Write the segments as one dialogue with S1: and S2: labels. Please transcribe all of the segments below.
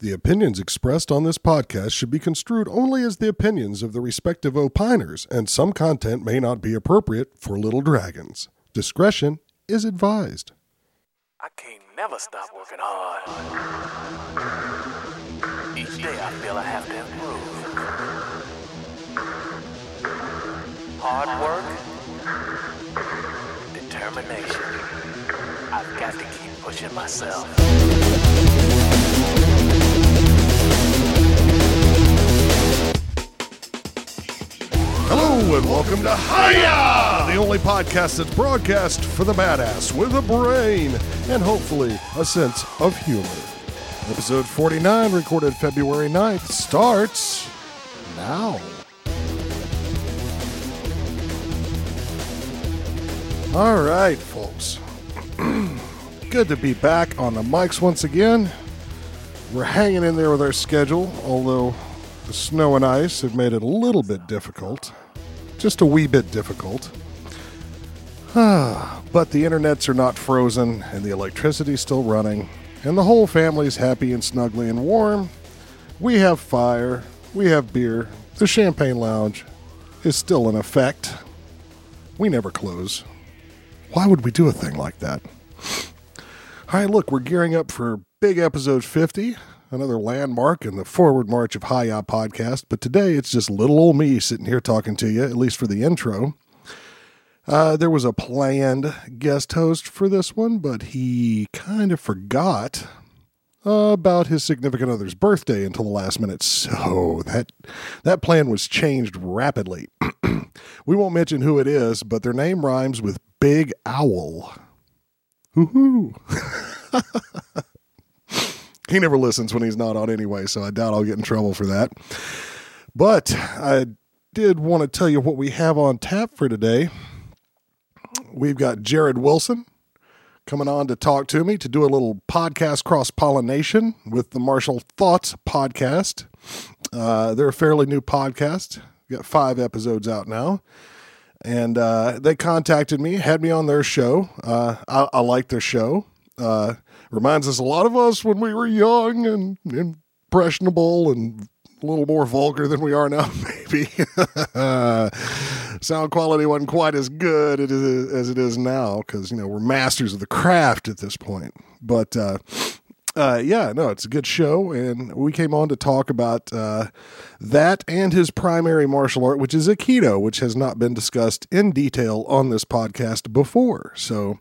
S1: The opinions expressed on this podcast should be construed only as the opinions of the respective opiners, and some content may not be appropriate for Little Dragons. Discretion is advised.
S2: I can't never stop working hard. Each day I feel I have to improve. Hard work, determination. I've got to keep pushing myself.
S1: Hello and welcome to Hiya, the only podcast that's broadcast for the badass with a brain and hopefully a sense of humor. Episode 49, recorded February 9th, starts now. All right, folks. Good to be back on the mics once again. We're hanging in there with our schedule, although the snow and ice have made it a little bit difficult. Just a wee bit difficult. but the internets are not frozen, and the electricity's still running, and the whole family's happy and snuggly and warm. We have fire, we have beer, the champagne lounge is still in effect. We never close. Why would we do a thing like that? Right, look, we're gearing up for big episode 50 another landmark in the forward march of Hiya podcast. But today it's just little old me sitting here talking to you, at least for the intro. Uh, there was a planned guest host for this one, but he kind of forgot about his significant other's birthday until the last minute. So that that plan was changed rapidly. we won't mention who it is, but their name rhymes with Big Owl. Hoo he never listens when he's not on anyway, so I doubt I'll get in trouble for that. But I did want to tell you what we have on tap for today. We've got Jared Wilson coming on to talk to me to do a little podcast cross pollination with the Martial Thoughts podcast. Uh, they're a fairly new podcast. Got five episodes out now. And uh, they contacted me, had me on their show. Uh, I, I like their show. Uh, reminds us a lot of us when we were young and impressionable and a little more vulgar than we are now, maybe. Sound quality wasn't quite as good as it is now because, you know, we're masters of the craft at this point. But, uh, uh, yeah, no, it's a good show. And we came on to talk about uh, that and his primary martial art, which is Aikido, which has not been discussed in detail on this podcast before. So,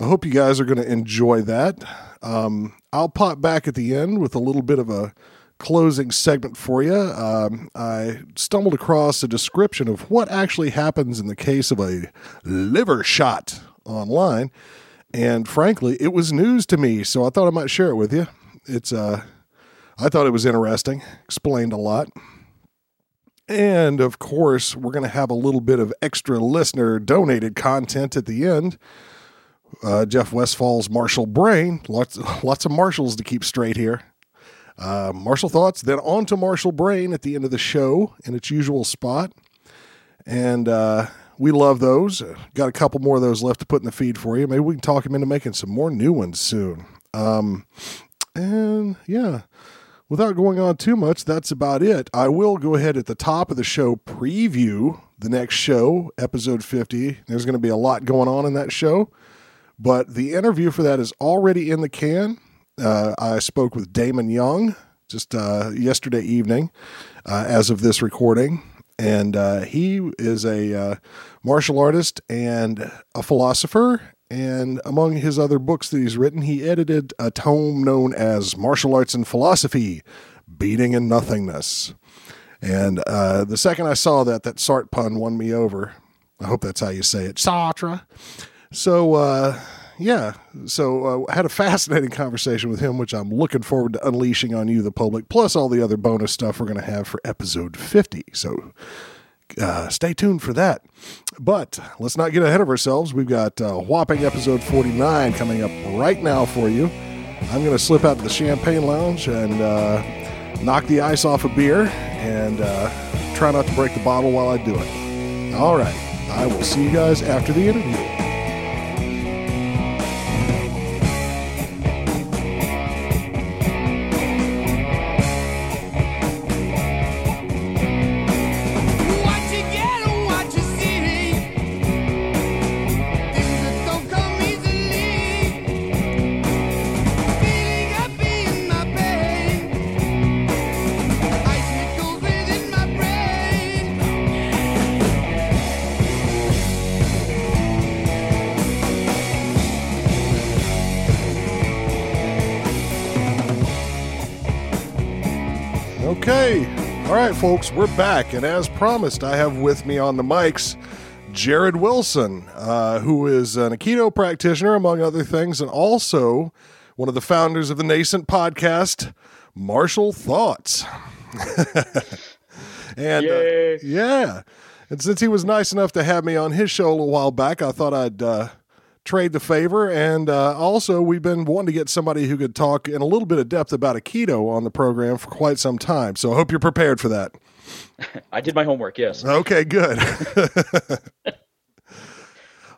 S1: I hope you guys are going to enjoy that. Um, I'll pop back at the end with a little bit of a closing segment for you. Um, I stumbled across a description of what actually happens in the case of a liver shot online, and frankly, it was news to me, so I thought I might share it with you. It's uh, I thought it was interesting, explained a lot. And of course, we're going to have a little bit of extra listener donated content at the end uh, Jeff Westfall's Marshall Brain. Lots, lots of marshals to keep straight here. Uh, martial thoughts, then on to Marshall Brain at the end of the show in its usual spot. And uh, we love those. Got a couple more of those left to put in the feed for you. Maybe we can talk him into making some more new ones soon. Um, and yeah, without going on too much, that's about it. I will go ahead at the top of the show preview the next show, episode 50. There's going to be a lot going on in that show. But the interview for that is already in the can. Uh, I spoke with Damon Young just uh, yesterday evening, uh, as of this recording. And uh, he is a uh, martial artist and a philosopher. And among his other books that he's written, he edited a tome known as Martial Arts and Philosophy Beating in Nothingness. And uh, the second I saw that, that Sart pun won me over. I hope that's how you say it. Sartre. So, uh, yeah, so uh, I had a fascinating conversation with him, which I'm looking forward to unleashing on you, the public, plus all the other bonus stuff we're going to have for episode 50. So uh, stay tuned for that. But let's not get ahead of ourselves. We've got uh, whopping episode 49 coming up right now for you. I'm going to slip out to the Champagne Lounge and uh, knock the ice off a beer and uh, try not to break the bottle while I do it. All right. I will see you guys after the interview. Folks, we're back. And as promised, I have with me on the mics Jared Wilson, uh, who is an Aikido practitioner, among other things, and also one of the founders of the nascent podcast, Martial Thoughts. and uh, yeah. And since he was nice enough to have me on his show a little while back, I thought I'd uh, trade the favor. And uh, also, we've been wanting to get somebody who could talk in a little bit of depth about Aikido on the program for quite some time. So I hope you're prepared for that.
S3: I did my homework. Yes.
S1: Okay, good.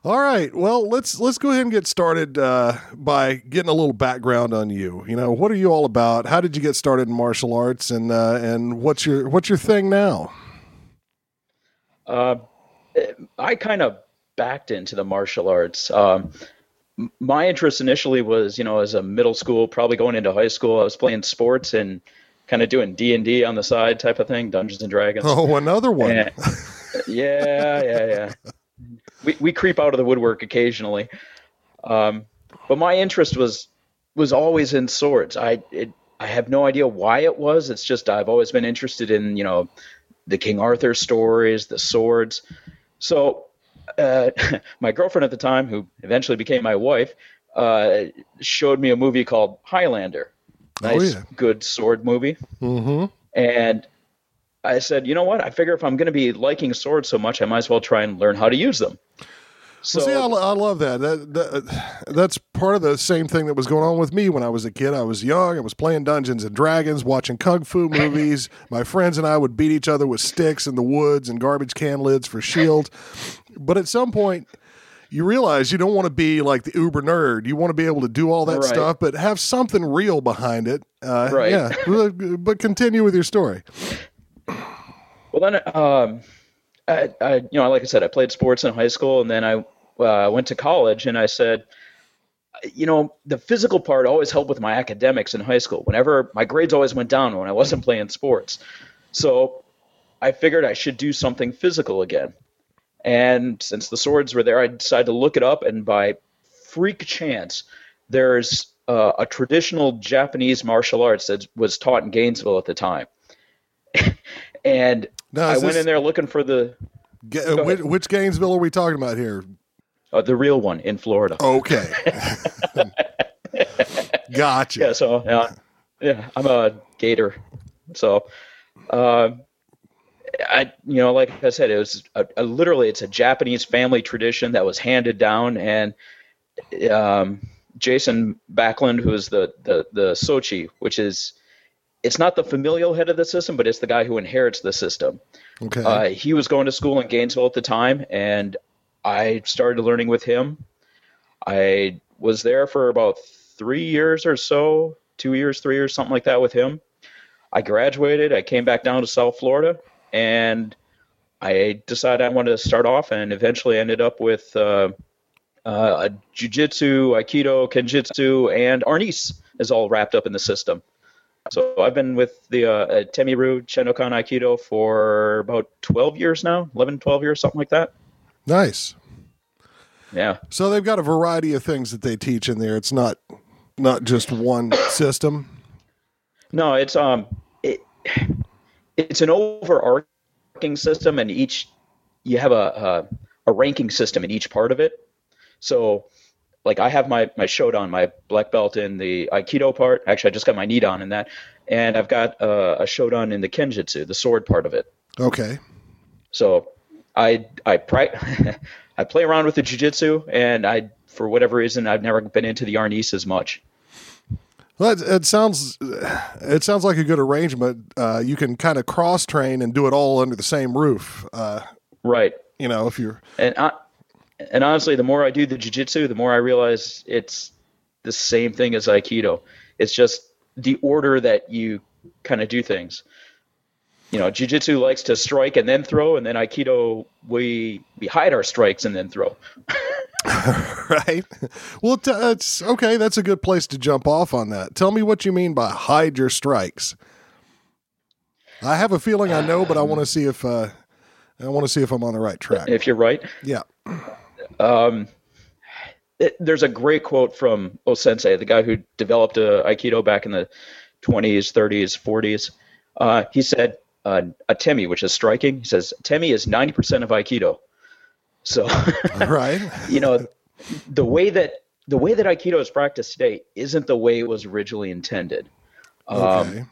S1: All right. Well, let's let's go ahead and get started uh, by getting a little background on you. You know, what are you all about? How did you get started in martial arts, and uh, and what's your what's your thing now?
S3: Uh, I kind of backed into the martial arts. Um, my interest initially was, you know, as a middle school, probably going into high school, I was playing sports and kind of doing D and D on the side type of thing, Dungeons and Dragons.
S1: Oh, another one.
S3: And- yeah, yeah, yeah. We we creep out of the woodwork occasionally, um, but my interest was was always in swords. I it, I have no idea why it was. It's just I've always been interested in you know the King Arthur stories, the swords. So uh, my girlfriend at the time, who eventually became my wife, uh, showed me a movie called Highlander.
S1: Oh,
S3: Nice,
S1: yeah.
S3: good sword movie.
S1: Mm-hmm.
S3: And I said, you know what? I figure if I'm going to be liking swords so much, I might as well try and learn how to use them. So
S1: well, see, I, I love that. That, that. That's part of the same thing that was going on with me when I was a kid. I was young. I was playing Dungeons and Dragons, watching kung fu movies. My friends and I would beat each other with sticks in the woods and garbage can lids for shield. But at some point, you realize you don't want to be like the uber nerd. You want to be able to do all that
S3: Right.
S1: stuff, but have something real behind it. Uh,
S3: Right.
S1: Yeah. but continue with your story.
S3: well, then, um, I, I, you know, like I said, I played sports in high school, and then I uh, went to college, and I said, you know, the physical part always helped with my academics in high school. Whenever my grades always went down when I wasn't playing sports, so I figured I should do something physical again. And since the swords were there, I decided to look it up, and by freak chance, there's uh, a traditional Japanese martial arts that was taught in Gainesville at the time. and
S1: Now,
S3: I went
S1: this-
S3: in there looking for the
S1: Ga- uh, which, which Gainesville are we talking about here?
S3: uh, the real one in Florida.
S1: Okay. gotcha.
S3: Yeah, so yeah, yeah, I'm a Gator. So, uh, I you know, like I said, it was a, a, literally it's a Japanese family tradition that was handed down, and um, Jason Backlund, who is the the the Soke, which is it's not the familial head of the system, but it's the guy who inherits the system.
S1: Okay.
S3: Uh, he was going to school in Gainesville at the time, and I started learning with him. I was there for about three years or so, two years, three years, something like that with him. I graduated. I came back down to South Florida, and I decided I wanted to start off, and eventually ended up with uh, uh, a jiu-jitsu, aikido, kenjutsu, and arnis is all wrapped up in the system. So I've been with the uh, uh, Temiru Shendokan Aikido for about 12 years now, 11, 12 years, something like that.
S1: nice.
S3: Yeah.
S1: So they've got a variety of things that they teach in there. It's not not just one system.
S3: No, it's um, it, it's an overarching system, and each you have a, a a ranking system in each part of it. So, like I have my my Shodan, my black belt in the Aikido part. Actually, I just got my Nidan in that, and I've got uh, a Shodan in the Kenjutsu, the sword part of it.
S1: Okay.
S3: So I I pri- I play around with the jujitsu, and I for whatever reason I've never been into the arnis as much.
S1: Well, it, it sounds it sounds like a good arrangement. Uh, you can kind of cross train and do it all under the same roof. Uh,
S3: Right.
S1: you know, if you're
S3: And I, and honestly, the more I do the jujitsu, the more I realize it's the same thing as aikido. It's just the order that you kind of do things. You know, jujitsu likes to strike and then throw, and then aikido we we hide our strikes and then throw.
S1: right. Well, t- that's okay. That's a good place to jump off on that. Tell me what you mean by hide your strikes. I have a feeling I know, but I want to see if uh, I want to see if I'm on the right track.
S3: If you're right,
S1: Yeah.
S3: Um, it, there's a great quote from O Sensei, the guy who developed uh, Aikido back in the 20s, 30s, 40s. Uh, he said uh, atemi, which is striking. He says temi is ninety percent of aikido. So,
S1: right.
S3: you know, the way that the way that aikido is practiced today isn't the way it was originally intended.
S1: Okay.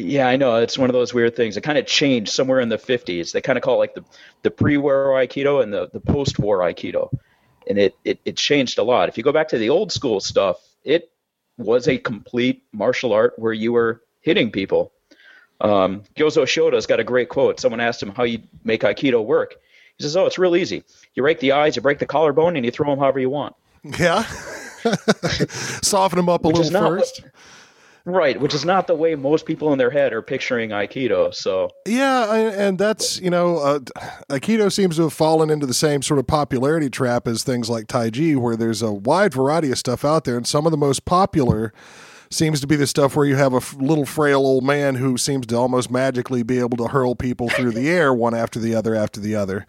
S3: Yeah, I know. It's one of those weird things. It kind of changed somewhere in the 50s. They kind of call it like the, the pre-war Aikido and the, the post-war Aikido. And it, it, it changed a lot. If you go back to the old school stuff, it was a complete martial art where you were hitting people. Um, Gozo Shioda's got a great quote. Someone asked him how you make Aikido work. He says, oh, it's real easy. You break the eyes, you break the collarbone, and you throw them however you want.
S1: Yeah. Soften them up a
S3: Which
S1: little
S3: not what-
S1: first.
S3: Right, which is not the way most people in their head are picturing Aikido. So
S1: Yeah, and that's you know, uh, Aikido seems to have fallen into the same sort of popularity trap as things like Tai Chi, where there's a wide variety of stuff out there, and some of the most popular seems to be the stuff where you have a f- little frail old man who seems to almost magically be able to hurl people through the air one after the other after the other.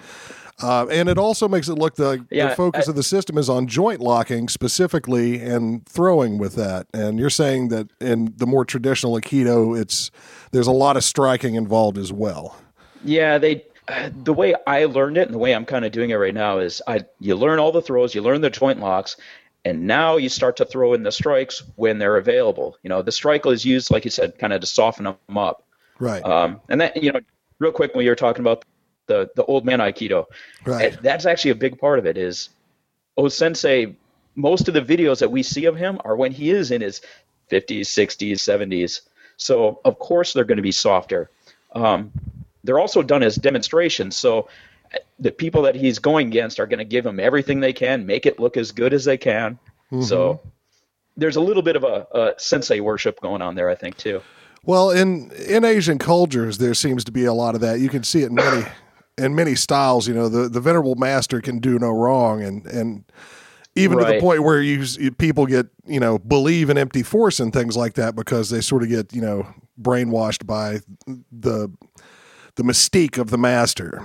S1: Uh, and it also makes it look the,
S3: Yeah,
S1: the focus
S3: I-
S1: of the system is on joint locking specifically and throwing with that. And you're saying that in the more traditional Aikido, it's there's a lot of striking involved as well.
S3: Yeah, they. The way I learned it and the way I'm kind of doing it right now is I you learn all the throws, you learn the joint locks, and now you start to throw in the strikes when they're available. You know, the strike is used, like you said, kind of to soften them up.
S1: Right.
S3: Um, and that you know, real quick when you were talking about the the old man aikido,
S1: Right.
S3: eh, that's actually a big part of it. Is O Sensei, most of the videos that we see of him are when he is in his 50s, 60s, 70s. So of course they're going to be softer. Um, they're also done as demonstrations. So the people that he's going against are going to give him everything they can, make it look as good as they can. So there's a little bit of a, a sensei worship going on there, I think, too.
S1: Well, in in Asian cultures, there seems to be a lot of that. You can see it in many in many styles. You know, the the venerable master can do no wrong, and and even to the point where you you- people get you know believe in empty force and things like that because they sort of get you know brainwashed by the the mystique of the master.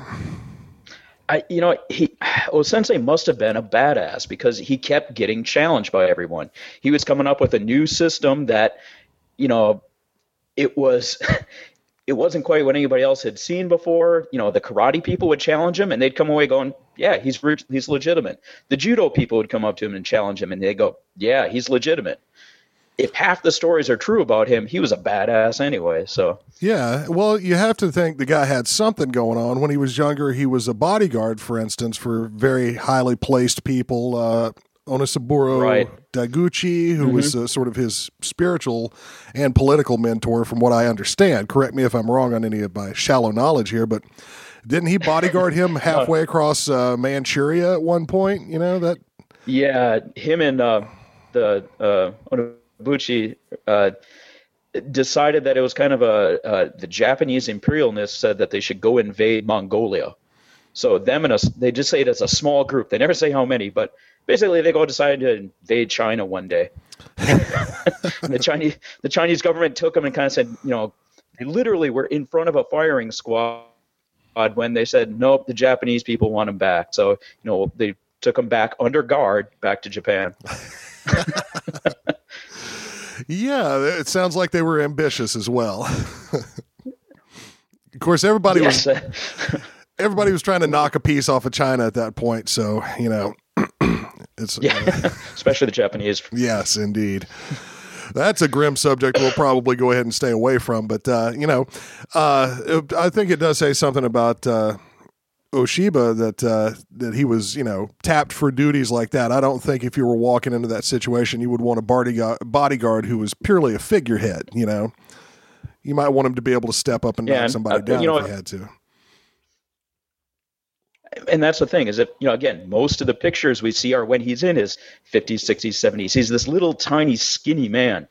S3: I, you know, he, Sensei must have been a badass because he kept getting challenged by everyone. He was coming up with a new system that, you know, it was, it wasn't quite what anybody else had seen before. You know, the karate people would challenge him, and they'd come away going, "Yeah, he's re- he's legitimate." The judo people would come up to him and challenge him, and they go, "Yeah, he's legitimate." If half the stories are true about him, he was a badass anyway. So
S1: Yeah, well, you have to think the guy had something going on. When he was younger, he was a bodyguard, for instance, for very highly placed people. Uh, Onisaburo
S3: Right.
S1: Deguchi, who was uh, sort of his spiritual and political mentor, from what I understand. Correct me if I'm wrong on any of my shallow knowledge here, but didn't he bodyguard him halfway across uh, Manchuria at one point? You know that.
S3: Yeah, him and uh, the uh, Onobuchi uh, decided that it was kind of a uh, the Japanese imperialness said that they should go invade Mongolia. So them and us, they just say it as a small group. They never say how many, but basically they go decide to invade China one day. the Chinese the Chinese government took them and kind of said, you know, they literally were in front of a firing squad when they said, nope, the Japanese people want them back. So you know they took them back under guard back to Japan.
S1: Yeah, it sounds like they were ambitious as well. of course, everybody was everybody was trying to knock a piece off of China at that point. So you know, it's
S3: yeah, especially the Japanese.
S1: yes, indeed. That's a grim subject. We'll probably go ahead and stay away from. But uh, you know, uh, I think it does say something about uh, Ueshiba that uh, that he was you know tapped for duties like that. I don't think if you were walking into that situation, you would want a bodyguard, bodyguard who was purely a figurehead. You know, you might want him to be able to step up and
S3: Yeah,
S1: knock somebody
S3: uh,
S1: down
S3: you know
S1: if he had to.
S3: And that's the thing is that you know again most of the pictures we see are when he's in his 50s, 60s, 70s. He's this little tiny skinny man.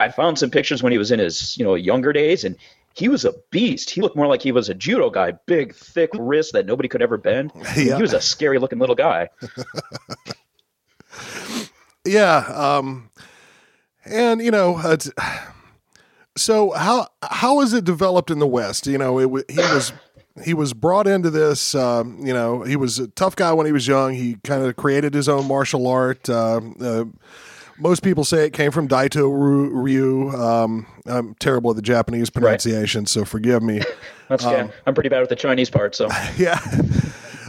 S3: I found some pictures when he was in his you know younger days and he was a beast. He looked more like he was a judo guy, big, thick wrist that nobody could ever bend.
S1: Yeah.
S3: He was a scary looking little guy.
S1: Yeah, um, and you know, so how how is it developed in the West? You know, it, he was he was brought into this. Um, you know, he was a tough guy when he was young. He kind of created his own martial art. Uh, uh, most people say it came from Daito Ryu. Um, I'm terrible at the Japanese pronunciation, so forgive me.
S3: That's yeah. I'm pretty bad with the Chinese part, so
S1: yeah.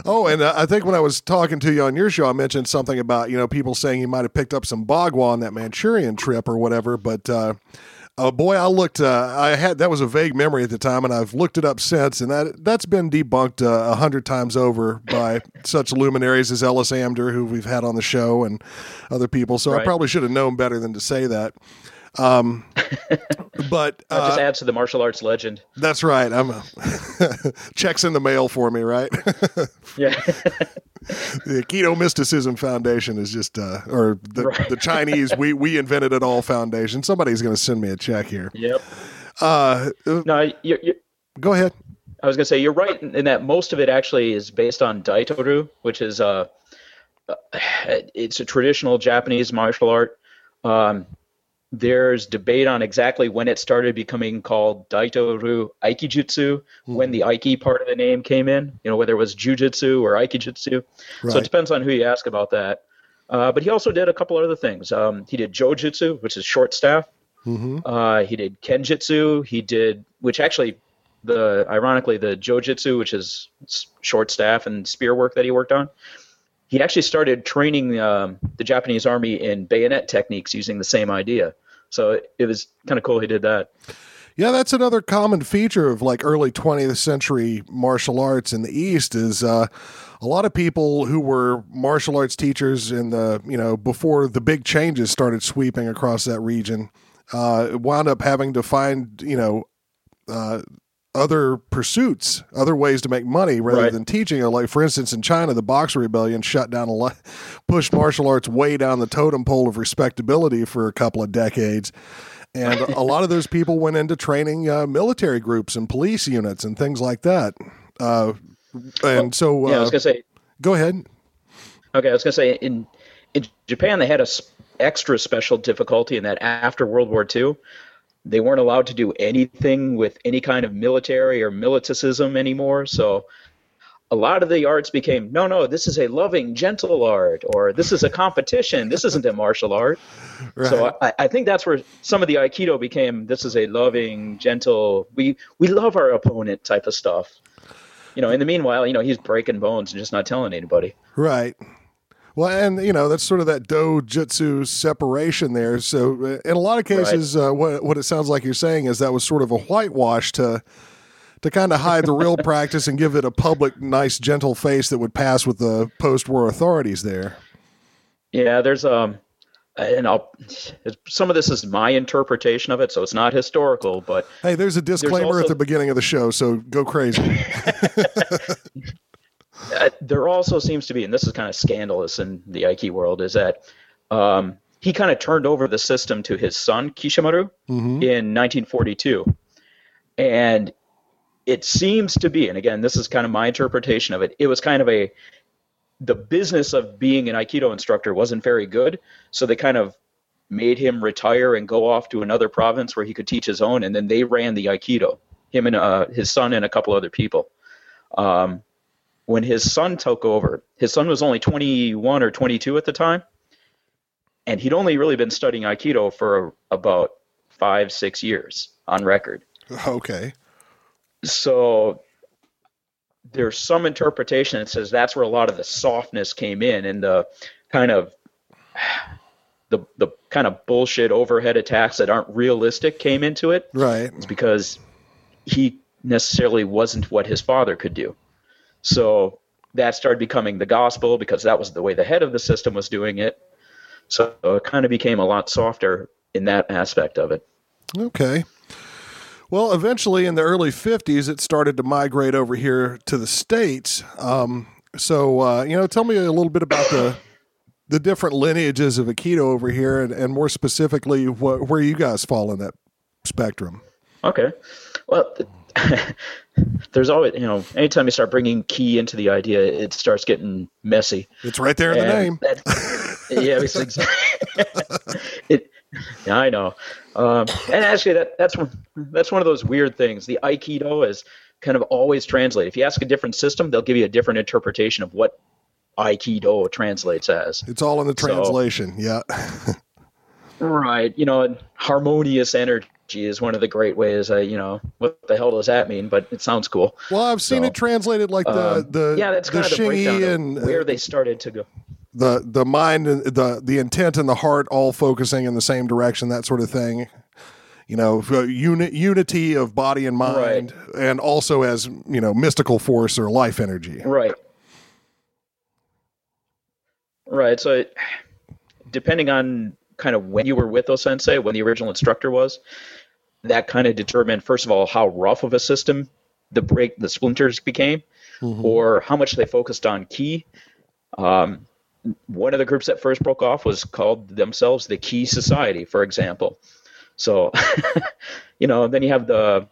S1: Oh, and uh, I think when I was talking to you on your show, I mentioned something about you know people saying you might have picked up some bagua on that Manchurian trip or whatever. But uh, uh, boy, I looked. Uh, I had that was a vague memory at the time, and I've looked it up since, and that that's been debunked uh, a hundred times over by such luminaries as Ellis Amdur, who we've had on the show, and other people. So
S3: Right.
S1: I probably should have known better than to say that. Um, but
S3: that just
S1: uh,
S3: adds to the martial arts legend.
S1: that's right. I'm a checks in the mail for me, right?
S3: Yeah,
S1: the Keto Mysticism Foundation is just, uh, or the,
S3: Right.
S1: the Chinese we we invented it all foundation. Somebody's going to send me a check here.
S3: yep.
S1: Uh, uh,
S3: No, you you
S1: go ahead.
S3: I was gonna say you're right in in that most of it actually is based on Daito Ryu, which is uh, uh, it's a traditional Japanese martial art. Um, there's debate on exactly when it started becoming called Daito Ryu Aikijutsu, when the Aiki part of the name came in. You know whether it was Jujutsu or Aikijutsu. So it depends on who you ask about that. Uh, but he also did a couple other things. Um, he did Jojutsu, which is short staff.
S1: hmm
S3: Uh, he did Kenjutsu. He did, which actually, the ironically, the Jojutsu, which is short staff and spear work that he worked on. He actually started training um, the Japanese army in bayonet techniques using the same idea. So it, it was kind of cool he did that.
S1: Yeah, that's another common feature of like early 20th century martial arts in the East is uh, a lot of people who were martial arts teachers in the, you know, before the big changes started sweeping across that region, uh, wound up having to find, you know, uh, other pursuits, other ways to make money rather
S3: Right.
S1: than teaching. Like, for instance, in China, the Boxer Rebellion shut down a lot, pushed martial arts way down the totem pole of respectability for a couple of decades. And a lot of those people went into training uh, military groups and police units and things like that. Uh, and so,
S3: Yeah, I
S1: uh,
S3: was gonna say.
S1: go ahead.
S3: Okay, I was gonna say in in Japan they had a s- extra special difficulty in that after World War II, they weren't allowed to do anything with any kind of military or militicism anymore. So a lot of the arts became no, no, this is a loving, gentle art, or this is a competition. This isn't a martial art. So I, I think that's where some of the Aikido became. This is a loving, gentle. We we love our opponent type of stuff. You know. In the meanwhile, you know, he's breaking bones and just not telling anybody.
S1: Right. Well, and you know that's sort of that do jutsu separation there. So, uh, in a lot of cases, uh, what what it sounds like you're saying is that was sort of a whitewash to to kind of hide the real practice and give it a public, nice, gentle face that would pass with the post-war authorities there.
S3: Yeah, there's um, and I'll some of this is my interpretation of it, so it's not historical, but
S1: Hey, there's a disclaimer
S3: also-
S1: at the beginning of the show, so go crazy.
S3: uh, there also seems to be, and this is kind of scandalous in the Aiki world, is that um, he kind of turned over the system to his son Kisshomaru
S1: hmm
S3: in 1942, and it seems to be, and again, this is kind of my interpretation of it. It was kind of a the business of being an Aikido instructor wasn't very good, so they kind of made him retire and go off to another province where he could teach his own, and then they ran the Aikido. Him and uh, his son and a couple other people. Um, when his son took over, his son was only 21 or 22 at the time, and he'd only really been studying Aikido for about five, six years on record.
S1: Okay.
S3: So there's some interpretation that says that's where a lot of the softness came in and the kind of the the kind of bullshit overhead attacks that aren't realistic came into it.
S1: Right.
S3: It's because he necessarily wasn't what his father could do. So that started becoming the gospel because that was the way the head of the system was doing it. So it kind of became a lot softer in that aspect of it.
S1: Okay. Well, eventually in the early 50s, it started to migrate over here to the States. Um, so, uh, you know, tell me a little bit about the the different lineages of Aikido over here and, and more specifically, what, where you guys fall in that spectrum.
S3: Okay. Well, there's always, you know, anytime you start bringing ki into the idea, it starts getting messy.
S1: It's right there in the name.
S3: that- yeah, it's exactly. it, yeah, I know. Um, and actually, that that's one that's one of those weird things. The Aikido is kind of always translate If you ask a different system, they'll give you a different interpretation of what Aikido translates as.
S1: It's all in the
S3: So-
S1: translation. yeah.
S3: Right. You know, harmonious energy is one of the great ways. I, you know, what the hell does that mean? But it sounds cool.
S1: Well, I've seen
S3: So,
S1: it translated like the
S3: Um,
S1: the
S3: yeah, that's
S1: the
S3: kind of the breakdown
S1: shingy
S3: of
S1: and uh,
S3: where they started to go.
S1: the the mind and the the intent and the heart all focusing in the same direction, that sort of thing. You know, f- uni- unity of body and mind, and also as you know, mystical force or life energy.
S3: Right. Right. So, it, depending on kind of when you were with Osensei, when the original instructor was, that kind of determined, first of all, how rough of a system the break, the splinters became, or how much they focused on ki. Um, one of the groups that first broke off was called themselves the Ki Society, for example. So, you know, then you have the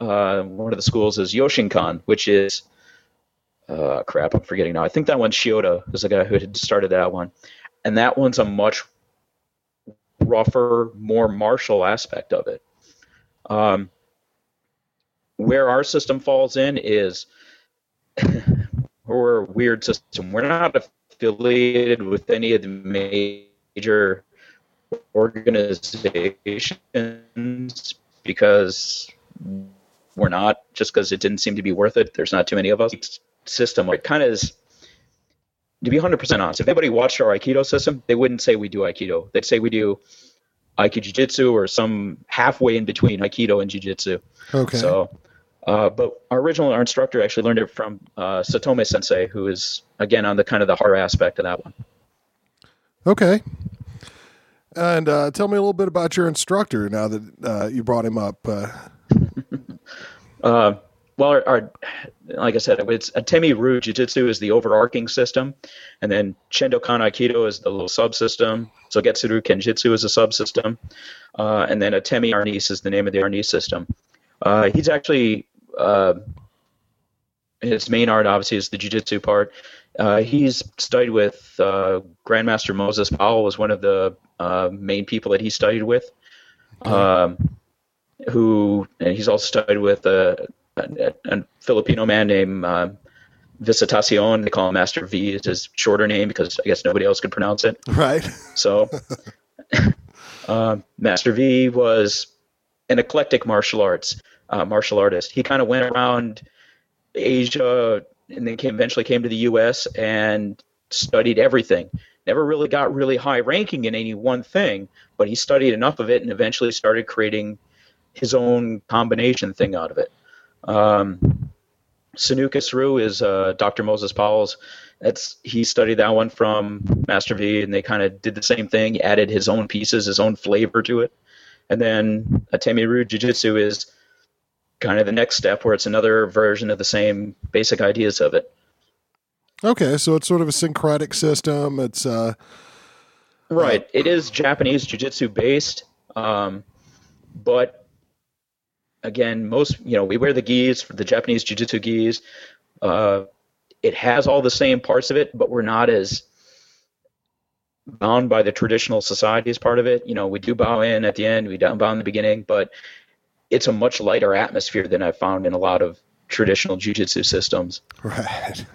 S3: uh, one of the schools is Yoshinkan, which is uh, crap, I'm forgetting now. I think that one's Shioda is the guy who had started that one, and that one's a much rougher, more martial aspect of it. Um, where our system falls in is we're a weird system. We're not affiliated with any of the major organizations because we're not just because it didn't seem to be worth it. There's not too many of us. System it kind of is. To be 100% honest, if anybody watched our Aikido system, they wouldn't say we do Aikido. They'd say we do Aikido Jiu-Jitsu or some halfway in between Aikido and Jiu-Jitsu.
S1: Okay.
S3: So, uh, but our original our instructor actually learned it from uh, Saotome Sensei, who is again on the kind of the hard aspect of that one.
S1: Okay. And uh, tell me a little bit about your instructor now that uh, you brought him up.
S3: Well, our, our like I said, it's Atemi Ryu Jiu-Jitsu is the overarching system, and then Shendokan Aikido is the little subsystem. So Getsuru Kenjutsu is a subsystem, uh, and then Atemi Arnis is the name of the Arnis system. Uh, he's actually uh, his main art obviously is the jiu-jitsu part. Uh, he's studied with uh, Grandmaster Moses Powell was one of the uh, main people that he studied with. Um, who and he's also studied with a, a, a Filipino man named uh, Visitacion. They call him Master V. It's his shorter name because I guess nobody else could pronounce it.
S1: right.
S3: So, uh, Master V was an eclectic martial arts uh, martial artist. He kind of went around Asia and then came, eventually came to the U.S. and studied everything. Never really got really high ranking in any one thing, but he studied enough of it and eventually started creating his own combination thing out of it. Um, Sanuces Ryu is uh, Dr. Moses Powell's. That's he studied that one from Master V, and they kind of did the same thing, added his own pieces, his own flavor to it. And then Atemi Ryu Jiu Jitsu is kind of the next step, where it's another version of the same basic ideas of it.
S1: Okay, so it's sort of a syncretic system. It's uh,
S3: Right. It is Japanese jiu-jitsu based, um, but again, most you know we wear the gis the Japanese jiu-jitsu gis. Uh, it has all the same parts of it, but we're not as bound by the traditional society as part of it. You know, we do bow in at the end, we don't bow in the beginning, but it's a much lighter atmosphere than I've found in a lot of traditional jiu-jitsu systems.
S1: Right.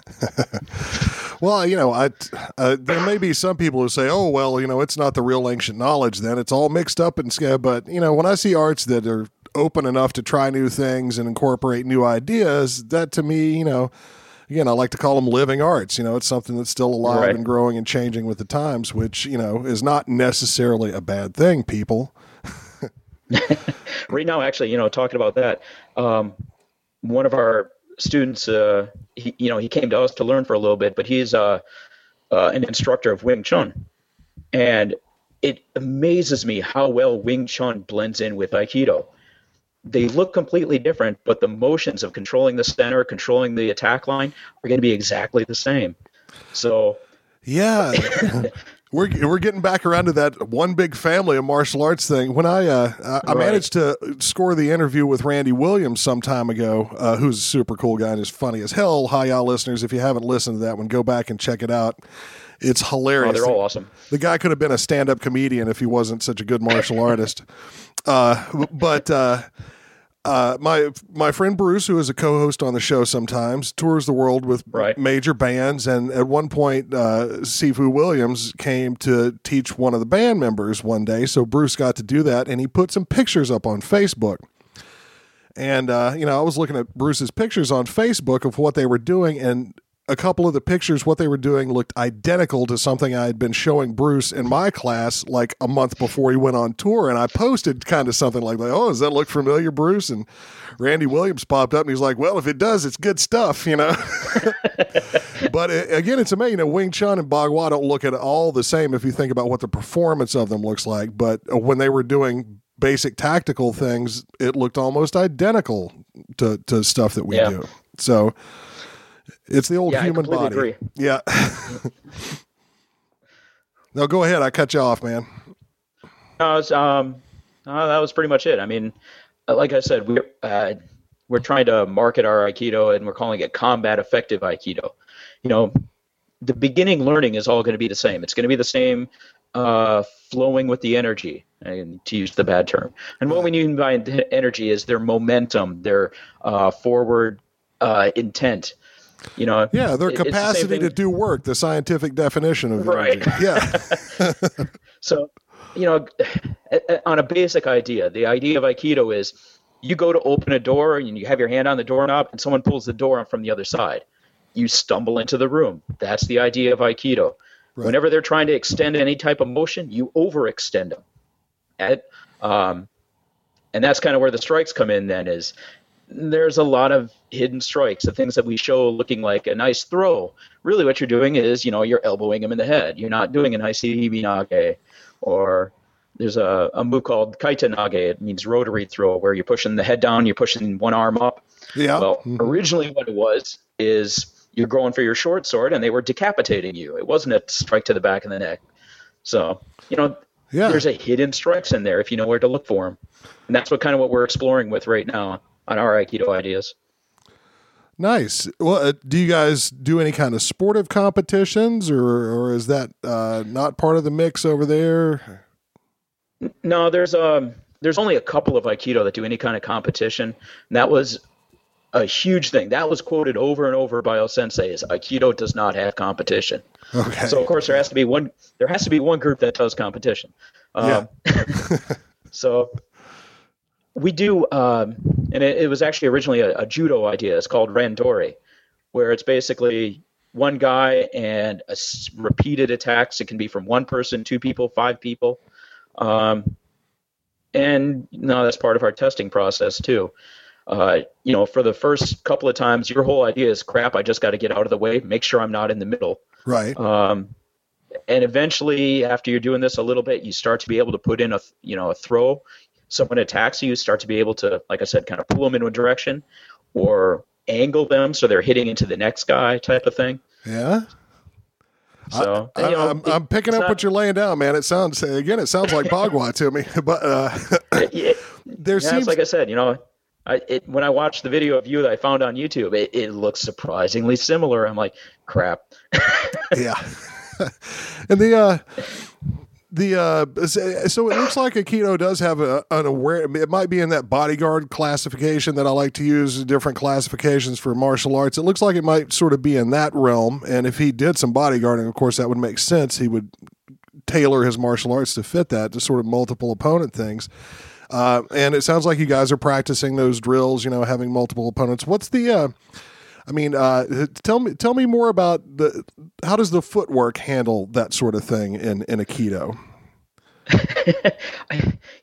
S1: well, you know, I uh, there may be some people who say, "Oh, well, you know, it's not the real ancient knowledge. Then it's all mixed up and sca-" But you know, when I see arts that are open enough to try new things and incorporate new ideas, that to me, you know, again, I like to call them living arts. You know, it's something that's still alive
S3: Right.
S1: and growing and changing with the times, which you know is not necessarily a bad thing. People.
S3: right now actually you know talking about that um, one of our students uh, he, you know he came to us to learn for a little bit but he's uh, uh, an instructor of wing chun and it amazes me how well wing chun blends in with aikido they look completely different but the motions of controlling the center controlling the attack line are going to be exactly the same so
S1: Yeah. We're, we're getting back around to that one big family of martial arts thing. When I uh, I, I
S3: Right.
S1: managed to score the interview with Randy Williams some time ago, uh, who's a super cool guy and is funny as hell. Hi, y'all listeners. If you haven't listened to that one, go back and check it out. It's
S3: oh,
S1: hilarious.
S3: they're all awesome
S1: The guy could have been a stand up comedian if he wasn't such a good martial artist. Uh, but uh, uh, my my friend Bruce, who is a co-host on the show, sometimes tours the world with
S3: Right.
S1: major bands, and at one point, uh, Sifu Williams came to teach one of the band members one day. So Bruce got to do that, and he put some pictures up on Facebook. And uh, you know, I was looking at Bruce's pictures on Facebook of what they were doing, and a couple of the pictures, what they were doing, looked identical to something I had been showing Bruce in my class like a month before he went on tour. And I posted kind of something like, like "Oh, does that look familiar, Bruce?" And Randy Williams popped up, and he's like, "Well, if it does, it's good stuff," you know. but uh, again, it's amazing. You know, Wing Chun and Bagua don't look at all the same if you think about what the performance of them looks like. But uh, when they were doing basic tactical things, it looked almost identical to, to stuff that we
S3: Yeah.
S1: do. So it's the old
S3: Yeah,
S1: human body.
S3: agree.
S1: Yeah. no, go ahead. I cut you off, man.
S3: No, it's, um, no, that was pretty much it. I mean, uh, like I said, we're uh, we're trying to market our Aikido, and we're calling it combat effective Aikido. You know, the beginning learning is all going to be the same. It's going to be the same, uh, flowing with the energy, and to use the bad term. And what we mean by en- energy is their momentum, their uh, forward uh, intent. You know,
S1: Yeah, their
S3: it- it's the
S1: capacity to do work, the scientific definition of
S3: Right.
S1: energy. Yeah.
S3: So, you know, on a basic idea, the idea of Aikido is you go to open a door and you have your hand on the doorknob and someone pulls the door from the other side. You stumble into the room. That's the idea of Aikido.
S1: Right.
S3: Whenever they're trying to extend any type of motion, you overextend them. At, um, and that's kind of where the strikes come in then is there's a lot of hidden strikes, the things that we show looking like a nice throw. Really what you're doing is, you know, you're elbowing him in the head. You're not doing a nice nage or there's a, a move called kaiten nage. It means rotary throw where you're pushing the head down, you're pushing one arm up.
S1: Yeah.
S3: Well,
S1: Mhm.
S3: originally what it was is you're going for your short sword and they were decapitating you. It wasn't a strike to the back of the neck. So, you know,
S1: Yeah.
S3: there's a hidden strikes in there if you know where to look for them. And that's what kind of what we're exploring with right now on our Aikido ideas.
S1: Nice. Well, uh, do you guys do any kind of sportive competitions, or or is that uh, not part of the mix over there?
S3: No, there's um there's only a couple of Aikido that do any kind of competition. And that was a huge thing. That was quoted over and over by O Sensei is Aikido does not have competition.
S1: Okay.
S3: So of course there has to be one there has to be one group that does competition. Um, so we do um, and it, it was actually originally a, a judo idea. It's called Randori, where it's basically one guy and a s- repeated attacks. It can be from one person, two people, five people. Um, and no, that's part of our testing process too. Uh, you know, for the first couple of times, your whole idea is crap. I just got to get out of the way, make sure I'm not in the middle.
S1: right.
S3: Um, and eventually, after you're doing this a little bit, you start to be able to put in a you know a throw. Someone attacks you, start to be able to, like I said, kind of pull them in a direction, or angle them so they're hitting into the next guy, type of thing.
S1: Yeah.
S3: So
S1: I,
S3: and, you know,
S1: I'm, I'm picking up
S3: not-
S1: what you're laying down, man. It sounds again, it sounds like Bagua to me, but uh,
S3: Yeah,
S1: there
S3: yeah,
S1: seems
S3: like I said, you know, I, it, when I watched the video of you that I found on YouTube, it, it looks surprisingly similar. I'm like, crap.
S1: yeah. and the uh the uh so it looks like Aikido does have a, an aware it might be in that bodyguard classification that I like to use different classifications for martial arts. It looks like it might sort of be in that realm and if he did some bodyguarding of course that would make sense. He would tailor his martial arts to fit that to sort of multiple opponent things. Uh, and it sounds like you guys are practicing those drills, you know, having multiple opponents. What's the uh I mean, uh, tell me tell me more about the how does the footwork handle that sort of thing in in Aikido?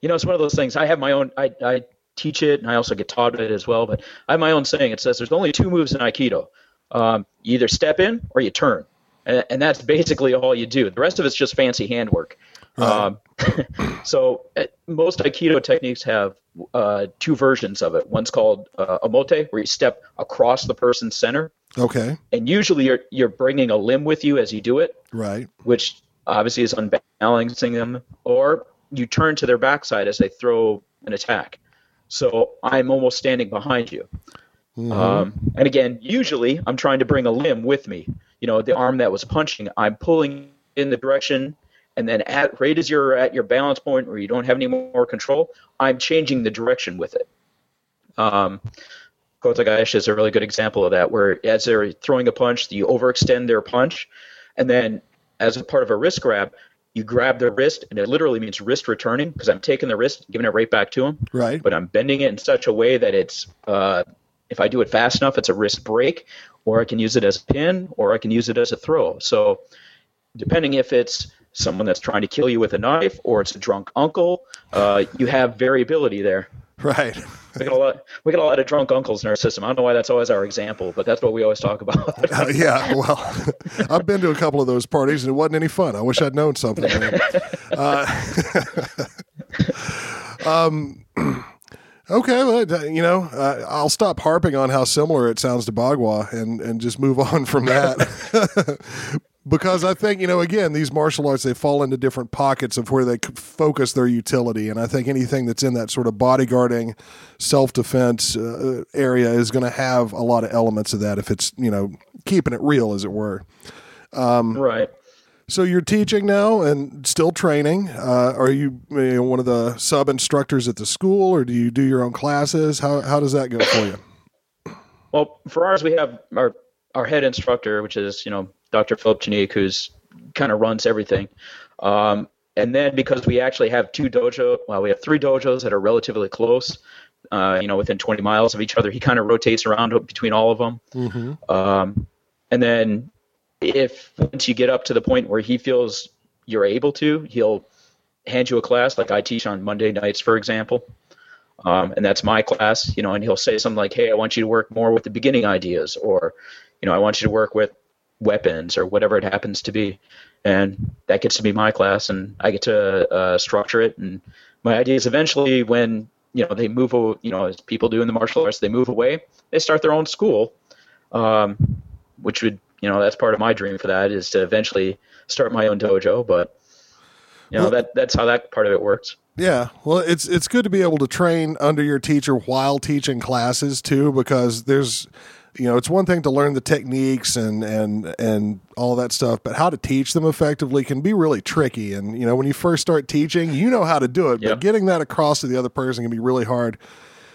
S3: You know, it's one of those things. I have my own. I, I teach it, and I also get taught it as well. But I have my own saying. It says there's only two moves in Aikido. Um, you either step in or you turn, and, and that's basically all you do. The rest of it's just fancy handwork. Um, so uh, most Aikido techniques have uh, two versions of it. One's called uh, omote, where you step across the person's center,
S1: Okay,
S3: and usually you're you're bringing a limb with you as you do it
S1: right,
S3: which obviously is unbalancing them, or you turn to their backside as they throw an attack. So I'm almost standing behind you. Um, and again, usually I'm trying to bring a limb with me. You know, the arm that was punching, I'm pulling in the direction, and then at right as you're at your balance point where you don't have any more control, I'm changing the direction with it. Um, Kote Gaeshi is a really good example of that, where as they're throwing a punch, you overextend their punch, and then as a part of a wrist grab, you grab their wrist, and it literally means wrist returning because I'm taking the wrist, giving it right back to him.
S1: Right.
S3: But I'm bending it in such a way that it's, uh, if I do it fast enough, it's a wrist break, or I can use it as a pin, or I can use it as a throw. So depending if it's someone that's trying to kill you with a knife or it's a drunk uncle, uh, you have variability there.
S1: Right.
S3: We got a lot. We got a lot of drunk uncles in our system. I don't know why that's always our example, but that's what we always talk about.
S1: Uh, yeah, well, I've been to a couple of those parties and it wasn't any fun. I wish I'd known something. Uh, um, okay, well, you know, uh, I'll stop harping on how similar it sounds to Bagua and and just move on from that. Because I think you know again these martial arts they fall into different pockets of where they focus their utility, and I think anything that's in that sort of bodyguarding, self defense uh, area is going to have a lot of elements of that if it's you know keeping it real as it were.
S3: right.
S1: So you're teaching now and still training. Uh, are you, you know, one of the sub instructors at the school, or do you do your own classes? How how does that go for you?
S3: Well, for ours, we have our our head instructor, which is you know Dr. Philip Chanique, who's kind of runs everything. Um, and then because we actually have two dojo, well, we have three dojos that are relatively close, uh, you know, within 20 miles of each other. He kind of rotates around between all of them. Um, and then if once you get up to the point where he feels you're able to, he'll hand you a class. Like I teach on Monday nights, for example. Um, and that's my class, you know, and he'll say something like, "Hey, I want you to work more with the beginning ideas," or, you know, "I want you to work with weapons," or whatever it happens to be, and that gets to be my class, and I get to uh, structure it. And my idea is eventually, when you know they move, you know, as people do in the martial arts, they move away, they start their own school, um, which would, you know, that's part of my dream for that is to eventually start my own dojo, but. You know
S1: Well-
S3: that that's how that part of it works.
S1: Yeah, well, it's it's good to be able to train under your teacher while teaching classes too, because there's, you know, it's one thing to learn the techniques and and and all that stuff, but how to teach them effectively can be really tricky. And you know, when you first start teaching, you know how to do it, but getting that across to the other person can be really hard.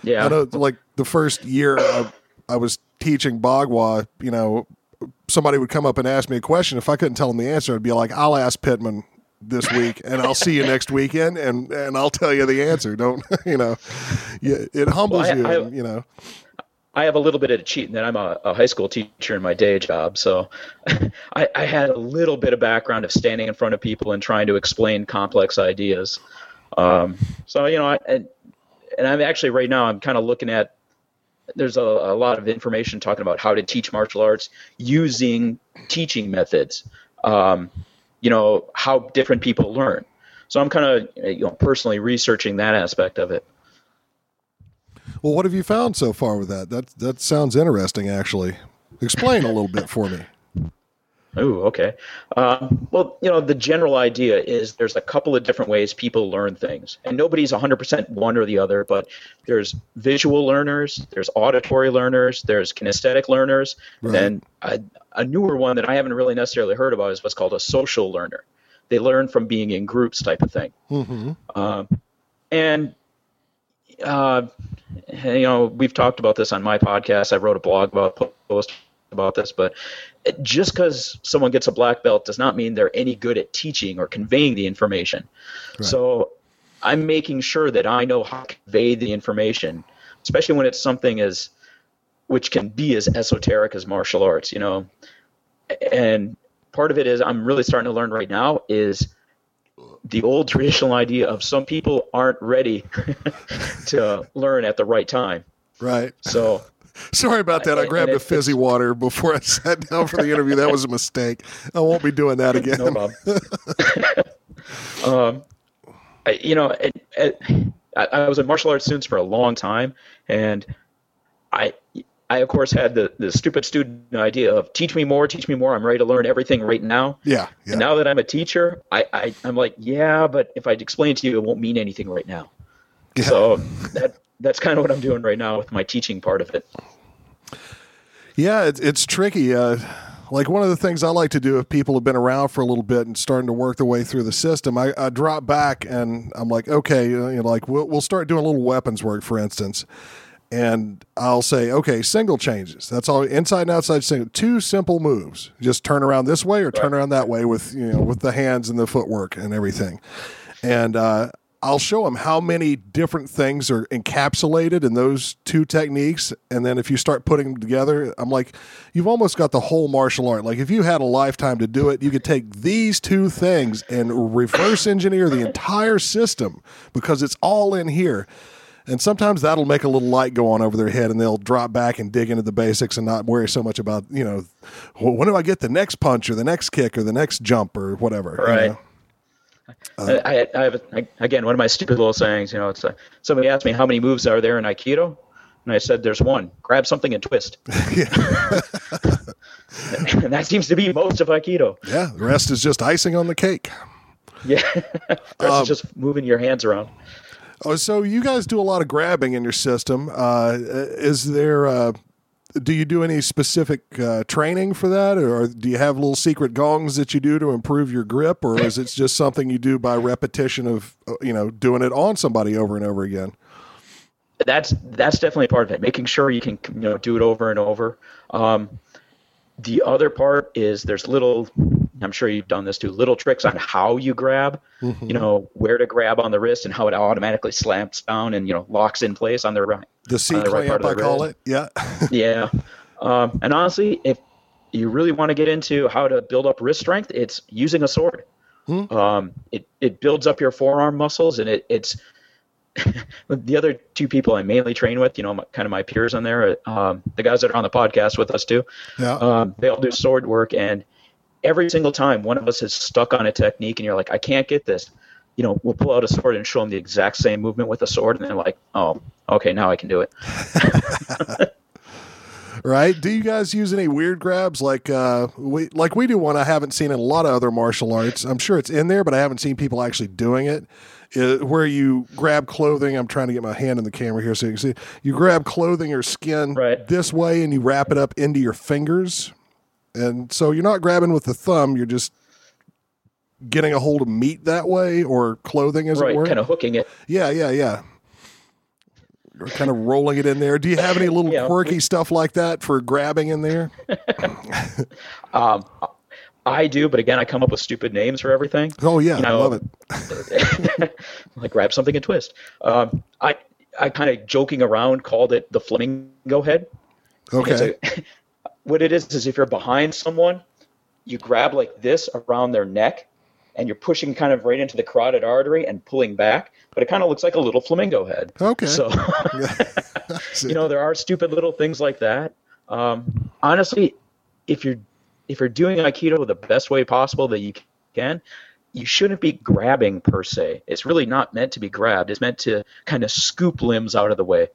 S3: Yeah.
S1: I know, like the first year I, I was teaching Bagua, you know, somebody would come up and ask me a question. If I couldn't tell them the answer, I'd be like, "I'll ask Pittman this week, and I'll see you next weekend, and and I'll tell you the answer." Don't you know? Yeah, it humbles
S3: Well, I-
S1: you,
S3: I-
S1: and, you know.
S3: I have a little bit of a cheat in that I'm a, a high school teacher in my day job. So I, I had a little bit of background of standing in front of people and trying to explain complex ideas. Um, so, you know, I, and, and I'm actually right now, I'm kind of looking at, there's a, a lot of information talking about how to teach martial arts using teaching methods, um, you know, how different people learn. So I'm kind of, you know, personally researching that aspect of it.
S1: Well, what have you found so far with that? That that sounds interesting, actually. Explain a little bit for me.
S3: Oh, okay. Um, well, you know, the general idea is there's a couple of different ways people learn things, and nobody's 100% one or the other. But there's visual learners, there's auditory learners, there's kinesthetic learners,
S1: Right.
S3: and a, a newer one that I haven't really necessarily heard about is what's called a social learner. They learn from being in groups, type of thing.
S1: hmm
S3: Um, and uh, you know, we've talked about this on my podcast. I wrote a blog about post about this, but just because someone gets a black belt does not mean they're any good at teaching or conveying the information. So I'm making sure that I know how to convey the information, especially when it's something as which can be as esoteric as martial arts, you know. And part of it is I'm really starting to learn right now is the old traditional idea of some people aren't ready to learn at the right time.
S1: Right.
S3: So
S1: Sorry about that. I grabbed a fizzy water before I sat down for the interview. That was a mistake. I won't be doing that again.
S3: no problem. um, I, you know, it, it, I, I was a martial arts student for a long time, and I, I of course had the, the stupid student idea of teach me more, teach me more. I'm ready to learn everything right now.
S1: Yeah. Yeah.
S3: And now that I'm a teacher, I, I I'm like, yeah, but if I explain to you, it won't mean anything right now.
S1: Yeah.
S3: So that that's kind of what I'm doing right now with my teaching part of it.
S1: Yeah, it's it's tricky. Uh, like one of the things I like to do if people have been around for a little bit and starting to work their way through the system, I, I drop back and I'm like, okay, you know, like we'll we'll start doing a little weapons work, for instance. And I'll say, okay, single changes. That's all. Inside and outside single. Two simple moves. Just turn around this way or turn around that way with you know with the hands and the footwork and everything. And uh, I'll show them how many different things are encapsulated in those two techniques. And then if you start putting them together, I'm like, you've almost got the whole martial art. Like if you had a lifetime to do it, you could take these two things and reverse engineer the entire system because it's all in here. And sometimes that'll make a little light go on over their head and they'll drop back and dig into the basics and not worry so much about, you know, well, when do I get the next punch or the next kick or the next jump or whatever. you
S3: Right.
S1: know?
S3: I, I, I have I, again one of my stupid little sayings. You know, it's uh, somebody asked me how many moves are there in Aikido, and I said there's one: grab something and twist. and that seems to be most of Aikido.
S1: Yeah. The rest is just icing on the cake.
S3: Yeah, That's just moving your hands around.
S1: Oh, so you guys do a lot of grabbing in your system. Uh, is there? Uh, do you do any specific uh, training for that, or do you have little secret gongs that you do to improve your grip, or is it just something you do by repetition of uh, you know doing it on somebody over and over again?
S3: that's that's definitely part of it. Making sure you can you know do it over and over. Um, the other part is there's little. I'm sure you've done this too. Little tricks on how you grab. You know where to grab on the wrist and how it automatically slams down and you know locks in place on the right.
S1: The C
S3: the right
S1: clamp, I call
S3: wrist.
S1: it. Yeah,
S3: Yeah. Um, and honestly, if you really want to get into how to build up wrist strength, it's using a sword. Um, it, it builds up your forearm muscles and it, it's the other two people I mainly train with, you know, my, kind of my peers on there, um, the guys that are on the podcast with us too,
S1: yeah.
S3: um, they all do sword work. And every single time one of us is stuck on a technique and you're like, I can't get this, you know, we'll pull out a sword and show them the exact same movement with a sword. And they're like, oh, okay, now I can do it.
S1: right? Do you guys use any weird grabs like uh, we like we do one I haven't seen in a lot of other martial arts. I'm sure it's in there, but I haven't seen people actually doing it. Uh, where you grab clothing, I'm trying to get my hand in the camera here so you can see. You grab clothing or skin
S3: Right.
S1: this way, and you wrap it up into your fingers, and so you're not grabbing with the thumb. You're just getting a hold of meat that way or clothing, as it
S3: right.
S1: were.
S3: Kind of hooking it.
S1: Yeah, yeah, yeah. Or kind of rolling it in there. Do you have any little
S3: Yeah.
S1: quirky stuff like that for grabbing in there?
S3: Um, I do, but again, I come up with stupid names for everything.
S1: Oh yeah,
S3: You
S1: I love it.
S3: like grab something and twist. Um, I I kind of joking around called it the flamingo head.
S1: Okay.
S3: What it is is if you're behind someone, you grab like this around their neck, and you're pushing kind of right into the carotid artery and pulling back. But it kind of looks like a little flamingo head.
S1: Okay.
S3: So you know there are stupid little things like that. Um, honestly, if you're if you're doing aikido the best way possible that you can, you shouldn't be grabbing per se. It's really not meant to be grabbed. It's meant to kind of scoop limbs out of the way.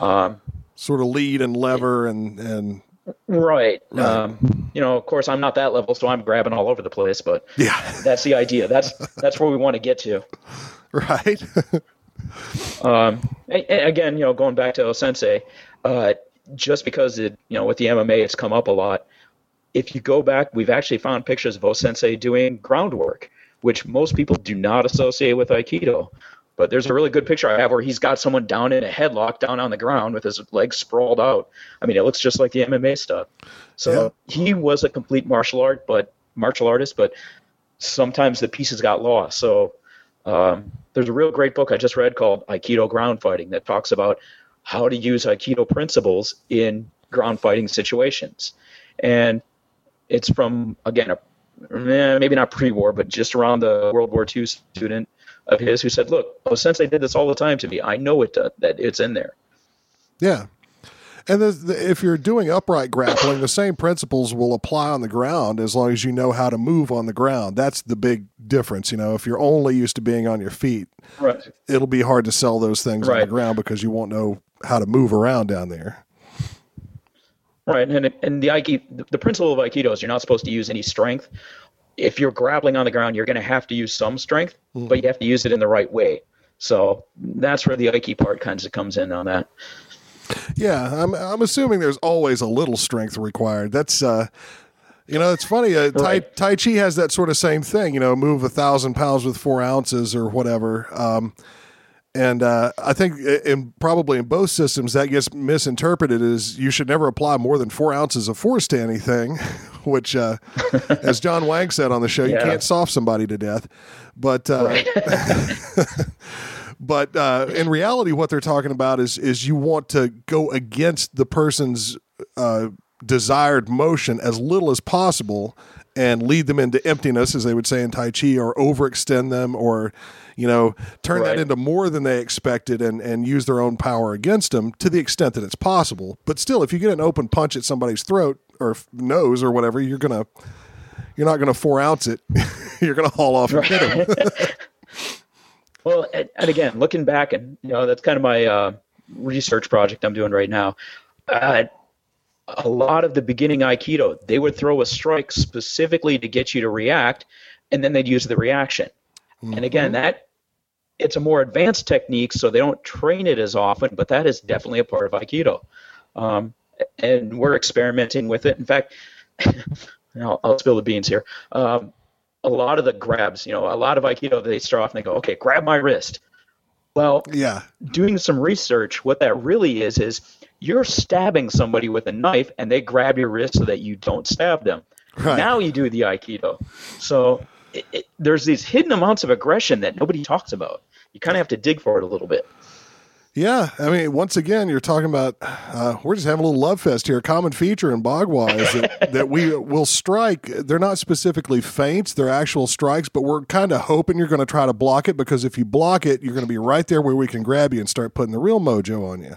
S3: Um,
S1: sort of lead and lever and and
S3: right. Um, you know, of course, I'm not that level, so I'm grabbing all over the place. But
S1: yeah,
S3: that's the idea. That's that's where we want to get to.
S1: right.
S3: Um, a- a- again, you know, going back to Sensei, uh, just because it, you know, with the MMA, it's come up a lot. If you go back, we've actually found pictures of Sensei doing groundwork, which most people do not associate with Aikido. But there's a really good picture I have where he's got someone down in a headlock down on the ground with his legs sprawled out. I mean, it looks just like the MMA stuff. So he was a complete martial art, but martial artist, but sometimes the pieces got lost. So um, there's a real great book I just read called Aikido Ground Fighting that talks about how to use Aikido principles in ground fighting situations. And it's from, again, a, eh, maybe not pre war, but just around the World War II student of his who said, Look, oh, since they did this all the time to me, I know it uh, that it's in there.
S1: Yeah. And the, the, if you're doing upright grappling, the same principles will apply on the ground as long as you know how to move on the ground. That's the big difference. You know, if you're only used to being on your feet,
S3: Right.
S1: it'll be hard to sell those things on the ground because you won't know how to move around down there.
S3: Right, and and the Aikido, the principle of Aikido is you're not supposed to use any strength. If you're grappling on the ground, you're going to have to use some strength, but you have to use it in the right way. So that's where the Aiki part kind of comes in on that.
S1: Yeah, I'm I'm assuming there's always a little strength required. That's uh you know, it's funny. Uh, tai, tai Chi has that sort of same thing. You know, move a thousand pounds with four ounces or whatever. Um, And uh, I think in probably in both systems that gets misinterpreted as you should never apply more than four ounces of force to anything, which, uh, as John Wang said on the show,
S3: Yeah.
S1: you can't soft somebody to death. But uh, but uh, in reality, what they're talking about is is you want to go against the person's uh, desired motion as little as possible and lead them into emptiness, as they would say in Tai Chi, or overextend them, or you know, turn that into more than they expected and and use their own power against them to the extent that it's possible. But still, if you get an open punch at somebody's throat or nose or whatever, you're gonna you're not gonna four ounce it. you're gonna haul off and hit them.
S3: Well, and, and again, looking back, and you know, that's kind of my uh, research project I'm doing right now. Uh, a lot of the beginning Aikido, they would throw a strike specifically to get you to react, and then they'd use the reaction. And again, that it's a more advanced technique, so they don't train it as often, but that is definitely a part of Aikido. Um, and we're experimenting with it. In fact, I'll, I'll spill the beans here. Um, a lot of the grabs, you know, a lot of Aikido, they start off and they go, okay, grab my wrist. Well,
S1: yeah,
S3: doing some research, what that really is, is you're stabbing somebody with a knife and they grab your wrist so that you don't stab them.
S1: Right.
S3: Now you do the Aikido. So it, it, there's these hidden amounts of aggression that nobody talks about. You kind of have to dig for it a little bit.
S1: Yeah, I mean, once again, you're talking about uh, we're just having a little love fest here. Common feature in Bagua is that, that we will strike. They're not specifically feints; they're actual strikes. But we're kind of hoping you're going to try to block it because if you block it, you're going to be right there where we can grab you and start putting the real mojo on you.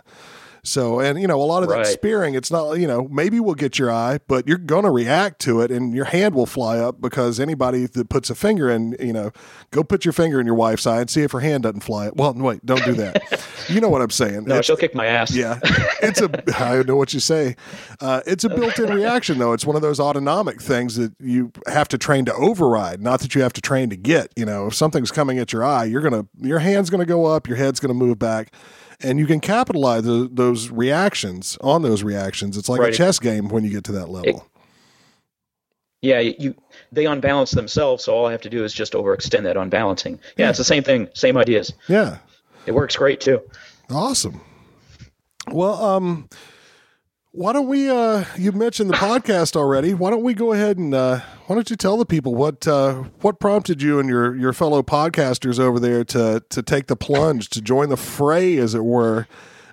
S1: So, and you know, a lot of that spearing, it's not, you know, maybe we'll get your eye, but you're going to react to it and your hand will fly up because anybody that puts a finger in, you know, go put your finger in your wife's eye and see if her hand doesn't fly up. Well, wait, don't do that. you know what I'm saying.
S3: No,
S1: It's-
S3: she'll kick my ass.
S1: yeah, it's a. I know what you say. Uh, it's a built-in reaction, though. It's one of those autonomic things that you have to train to override, not that you have to train to get. You know, if something's coming at your eye, you're gonna, your hand's gonna go up, your head's gonna move back, and you can capitalize tho- those reactions on those reactions. It's like a chess game when you get to that level.
S3: Yeah, you they unbalance themselves, so all I have to do is just overextend that unbalancing. Yeah, it's the same thing, same ideas.
S1: yeah,
S3: It works great too.
S1: awesome. Well, um, why don't we? Uh, you mentioned the podcast already. Why don't we go ahead and uh, why don't you tell the people what uh, what prompted you and your your fellow podcasters over there to to take the plunge to join the fray, as it were,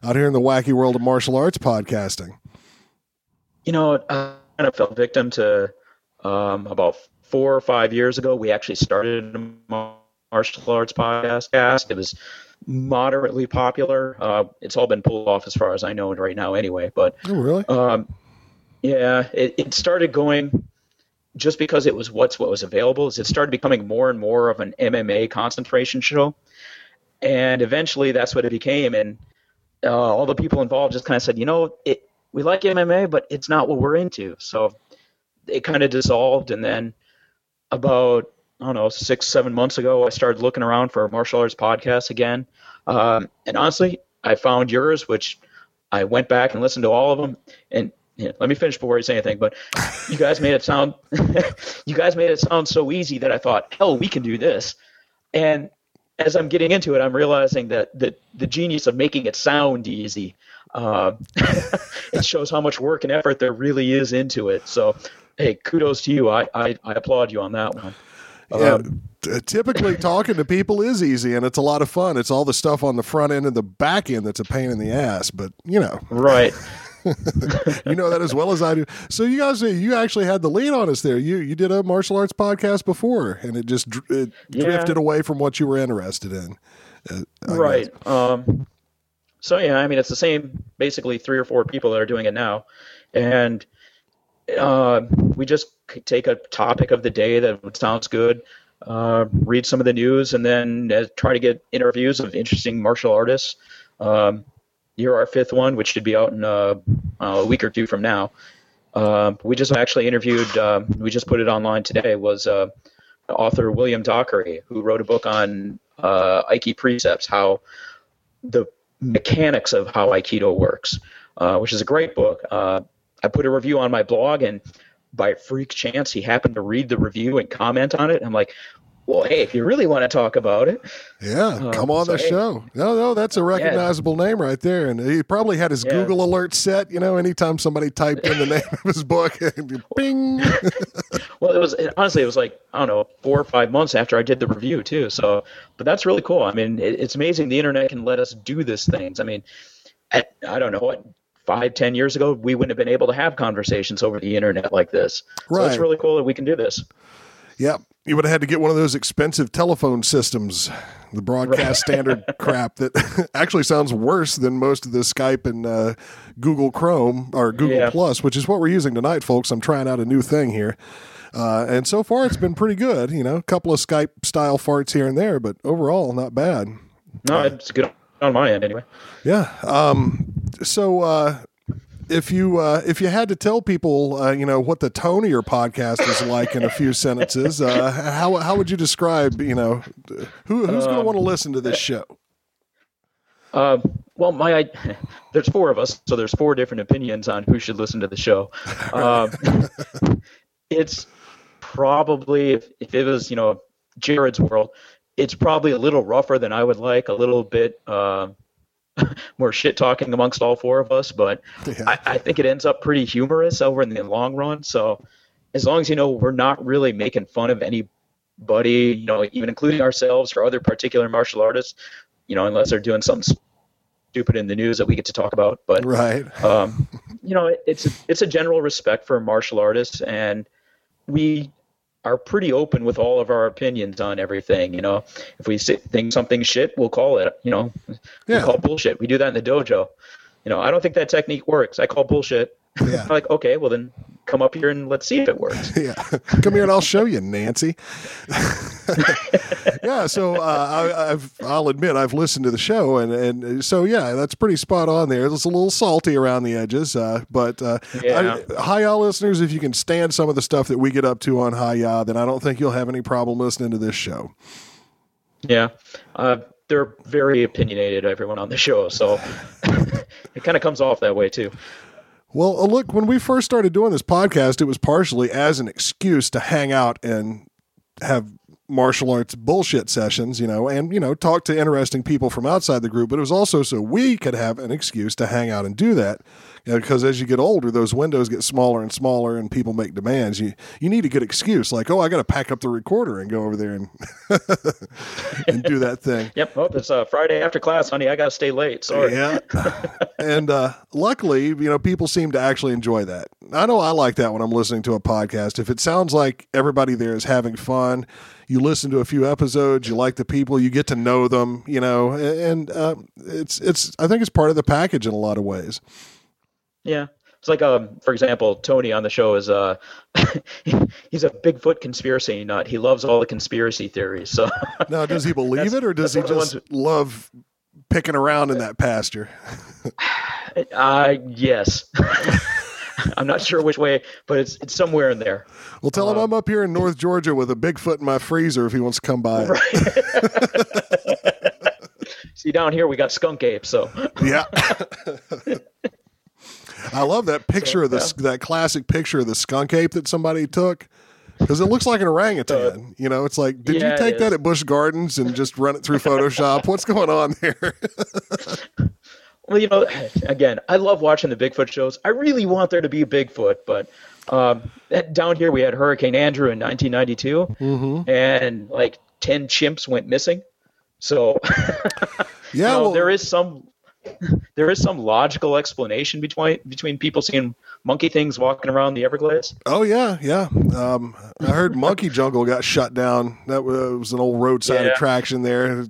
S1: out here in the wacky world of martial arts podcasting?
S3: You know, I kind of fell victim to um, about four or five years ago. We actually started a martial arts podcast. It was moderately popular. Uh, it's all been pulled off as far as I know right now, anyway. But
S1: Oh, really?
S3: um, yeah, it, it started going just because it was what's what was available. Is it started becoming more and more of an MMA concentration show, and eventually that's what it became. And uh, all the people involved just kind of said, you know, it we like MMA, but it's not what we're into. So it kind of dissolved, and then about I don't know six seven months ago, I started looking around for martial arts podcasts again, um, and honestly, I found yours, which I went back and listened to all of them, and let me finish before you say anything. But you guys made it sound, you guys made it sound so easy that I thought, hell, we can do this. And as I'm getting into it, I'm realizing that the the genius of making it sound easy. Uh, it shows how much work and effort there really is into it. So, hey, kudos to you. I I, I applaud you on that one.
S1: Yeah, typically talking to people is easy and it's a lot of fun. It's all the stuff on the front end and the back end that's a pain in the ass, but you know,
S3: Right.
S1: you know that as well as I do. So you guys, you actually had the lead on us there. You you did a martial arts podcast before, and it just dr- it
S3: Yeah.
S1: drifted away from what you were interested in. Uh,
S3: right. Um, so yeah, I mean, it's the same, basically three or four people that are doing it now, and uh, we just take a topic of the day that sounds good, uh, read some of the news, and then uh, try to get interviews of interesting martial artists. Um, you're our fifth one, which should be out in uh, a week or two from now. Uh, we just actually interviewed. Uh, we just put it online today. Was uh, author William Dockery, who wrote a book on uh, Aiki precepts, how the mechanics of how Aikido works, which is a great book. I put a review on my blog, and by freak chance, he happened to read the review and comment on it. I'm like, well, hey, if you really want to talk about it,
S1: Yeah, um, come on
S3: so,
S1: the
S3: hey.
S1: show. No, no, that's a recognizable name right there. And he probably had his
S3: Yeah.
S1: Google alert set. You know, anytime somebody typed in the name of his book, and bing.
S3: well, it was honestly, it was like I don't know, four or five months after I did the review too. So, but that's really cool. I mean, it, it's amazing the internet can let us do these things. I mean, at, I don't know what five, ten years ago, we wouldn't have been able to have conversations over the internet like this. Right. So it's really cool that we can do this.
S1: Yep. You would have had to get one of those expensive telephone systems, the broadcast standard crap that actually sounds worse than most of the Skype and uh, Google Chrome or Google
S3: Yeah.
S1: Plus, which is what we're using tonight, folks. I'm trying out a new thing here. Uh, and so far, it's been pretty good. You know, a couple of Skype style farts here and there, but overall, not bad.
S3: No, it's good on my end anyway.
S1: Yeah. Um, so, uh, if you uh, if you had to tell people, uh, you know, what the tone of your podcast is like in a few sentences, uh, how how would you describe, you know, who who's going to want to listen to this show?
S3: Uh, well, my I, there's four of us, so there's four different opinions on who should listen to the show. Um, it's probably if, if it was you know Jared's world, it's probably a little rougher than I would like, a little bit uh, more shit talking amongst all four of us, but
S1: Yeah.
S3: I, I think it ends up pretty humorous over in the long run. So as long as you know we're not really making fun of anybody, you know, even including ourselves or other particular martial artists, you know, unless they're doing something stupid in the news that we get to talk about. But
S1: Right.
S3: um, you know, it- it's it's a general respect for martial artists, and we are pretty open with all of our opinions on everything. You know, if we think something shit, we'll call it. You know,
S1: Yeah.
S3: we'll call bullshit. We do that in the dojo. You know, I don't think that technique works. I call bullshit.
S1: Yeah.
S3: I'm like, okay, well then come up here and let's see if it works.
S1: Yeah. Come here and I'll show you, Nancy. yeah. So uh, I, I've, I'll admit I've listened to the show, and, and so yeah, that's pretty spot on there. It's a little salty around the edges, uh, but uh,
S3: Yeah.
S1: I, hi, y'all listeners. If you can stand some of the stuff that we get up to on Hi Ya, then I don't think you'll have any problem listening to this show.
S3: Yeah, uh, they're very opinionated. Everyone on the show, so it kind of comes off that way too.
S1: Well, uh, look, when we first started doing this podcast, it was partially as an excuse to hang out and have martial arts bullshit sessions, you know, and, you know, talk to interesting people from outside the group. But it was also so we could have an excuse to hang out and do that. You know, because as you get older, those windows get smaller and smaller and people make demands. You, you need a good excuse like, oh, I got to pack up the recorder and go over there and, and do that thing.
S3: Yep. Oh, it's uh, Friday after class, honey. I gotta stay late. Sorry.
S1: Yeah. and uh, luckily, you know, people seem to actually enjoy that. I know I like that when I'm listening to a podcast. If it sounds like everybody there is having fun, you listen to a few episodes, you like the people, you get to know them, you know, and uh, it's it's. I think it's part of the package in a lot of ways.
S3: Yeah. It's like, um, for example, Tony on the show is uh, he's a Bigfoot conspiracy nut. He loves all the conspiracy theories. So
S1: Now, does he believe it, or does he
S3: that's one of the
S1: just love picking around in that pasture?
S3: uh, yes. I'm not sure which way, but it's it's somewhere in there.
S1: Well, tell him I'm up here in North Georgia with a Bigfoot in my freezer if he wants to come by.
S3: See, down here we got skunk apes, so
S1: Yeah. I love that picture of the
S3: yeah.
S1: that classic picture of the skunk ape that somebody took because it looks like an orangutan. you know, it's like, did
S3: yeah,
S1: you take that at Busch Gardens and just run it through Photoshop? What's going on there?
S3: Well, you know, again, I love watching the Bigfoot shows. I really want there to be a Bigfoot, but um, down here we had Hurricane Andrew in 1992,
S1: Mm-hmm.
S3: and like 10 chimps went missing. So
S1: Yeah,
S3: you know,
S1: well,
S3: there is some there is some logical explanation between between people seeing monkey things walking around the Everglades.
S1: oh yeah, yeah. Um, I heard Monkey Jungle got shut down. That was, was an old roadside
S3: Yeah.
S1: attraction there.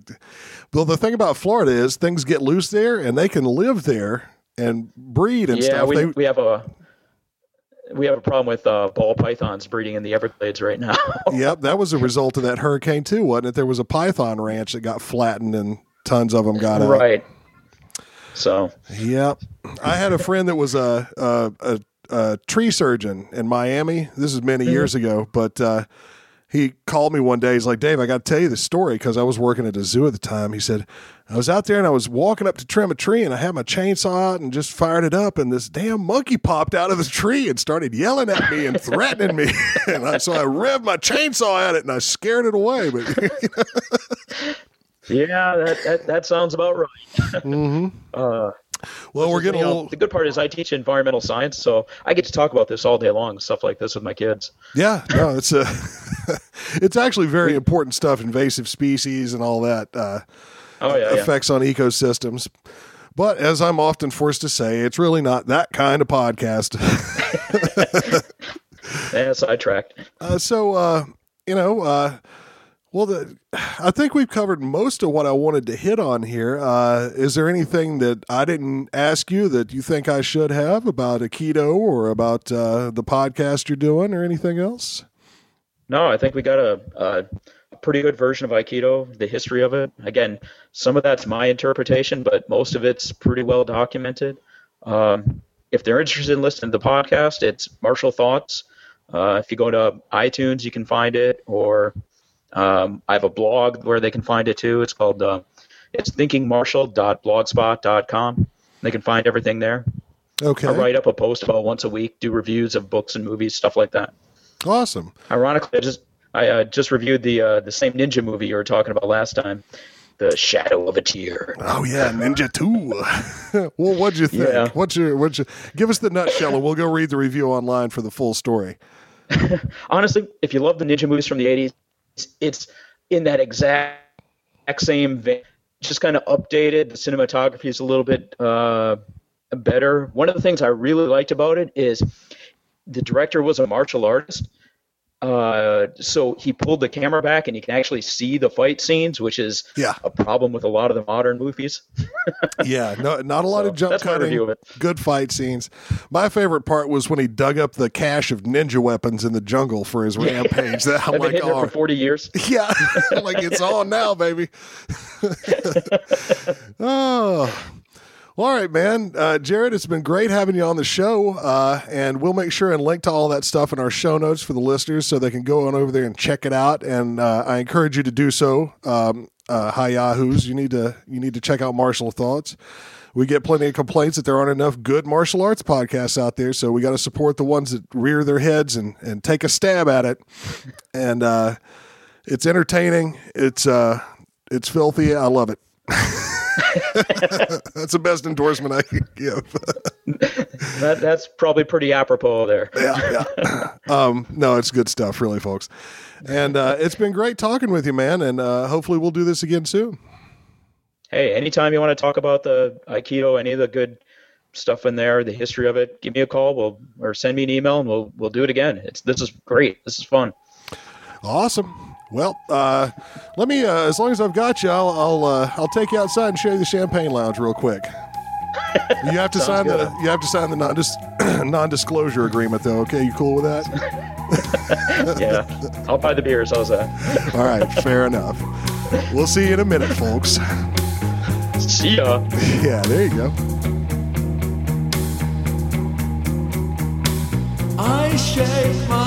S1: Well, the thing about Florida is things get loose there, and they can live there and breed and
S3: yeah,
S1: stuff.
S3: we,
S1: They,
S3: we have a we have a problem with uh, ball pythons breeding in the Everglades right now.
S1: Yep, that was a result of that hurricane too, wasn't it? There was a python ranch that got flattened and tons of them got out.
S3: right. So
S1: Yep. I had a friend that was a a, a, a tree surgeon in Miami. This is many years ago, but uh, he called me one day. He's like, Dave, I got to tell you this story because I was working at a zoo at the time. He said, I was out there and I was walking up to trim a tree and I had my chainsaw out and just fired it up. And this damn monkey popped out of the tree and started yelling at me and threatening me. and I, so I revved my chainsaw at it and I scared it away. But
S3: Yeah, that, that, that sounds about right.
S1: Mhm.
S3: Uh,
S1: well, we're getting
S3: you know,
S1: little,
S3: the good part is I teach environmental science, so I get to talk about this all day long, stuff like this with my kids.
S1: yeah, no, it's a, it's actually very important stuff, invasive species and all that. Uh,
S3: Oh yeah, yeah.
S1: effects on ecosystems. But as I'm often forced to say, it's really not that kind of podcast.
S3: Yeah, sidetracked.
S1: uh, so, uh, you know, uh, well, the, I think we've covered most of what I wanted to hit on here. Uh, is there anything that I didn't ask you that you think I should have about Aikido or about uh, the podcast you're doing or anything else?
S3: No, I think we got a, a, pretty good version of Aikido, the history of it. Again, some of that's my interpretation, but most of it's pretty well documented. Um, if they're interested in listening to the podcast, it's Martial Thoughts. Uh, if you go to iTunes, you can find it, or um, I have a blog where they can find it too. It's called uh, it's thinkingmartial.blogspot.com. They can find everything there.
S1: Okay.
S3: I write up a post about once a week, do reviews of books and movies, stuff like that.
S1: Awesome.
S3: Ironically, I just I uh, just reviewed the uh, the same ninja movie you were talking about last time, The Shadow of a Tear.
S1: Oh yeah, Ninja Two. well, what'd you think?
S3: Yeah.
S1: What's your what's your give us the nutshell and we'll go read the review online for the full story.
S3: Honestly, if you love the ninja movies from the '80s, it's in that exact, same vein. Just kind of updated. The cinematography is a little bit uh, better. One of the things I really liked about it is the director was a martial artist. Uh, so he pulled the camera back and you can actually see the fight scenes, which is
S1: Yeah.
S3: a problem with a lot of the modern movies.
S1: Yeah, no, not a lot
S3: So,
S1: of jump cutting.
S3: of.
S1: Good fight scenes. My favorite part was when he dug up the cache of ninja weapons in the jungle for his rampage. That I'm like, oh,
S3: for 40 years.
S1: yeah, like it's on now, baby. oh. Well, all right, man. Uh, Jared, it's been great having you on the show. Uh, and we'll make sure and link to all that stuff in our show notes for the listeners so they can go on over there and check it out. And uh, I encourage you to do so. Um, uh, hi Yahoos, you need to you need to check out Martial Thoughts. We get plenty of complaints that there aren't enough good martial arts podcasts out there, so we got to support the ones that rear their heads and, and take a stab at it. And uh, it's entertaining. It's uh, it's filthy. I love it. That's the best endorsement I can give.
S3: That, that's probably pretty apropos there.
S1: yeah, yeah. Um, no, it's good stuff, really, folks. And uh, it's been great talking with you, man. And uh, hopefully, we'll do this again soon.
S3: Hey, anytime you want to talk about the Aikido, any of the good stuff in there, the history of it, give me a call. We'll or send me an email, and we'll we'll do it again. It's this is great. This is fun.
S1: Awesome. Well, uh, let me. Uh, as long as I've got you, I'll I'll, uh, I'll take you outside and show you the champagne lounge real quick. You have to sign
S3: good.
S1: the you have to sign the non non disclosure agreement though. Okay, you cool with that?
S3: Yeah, I'll buy the beers. How's that?
S1: All right, fair enough. We'll see you in a minute, folks.
S3: See ya.
S1: Yeah, there you go.
S4: I shake my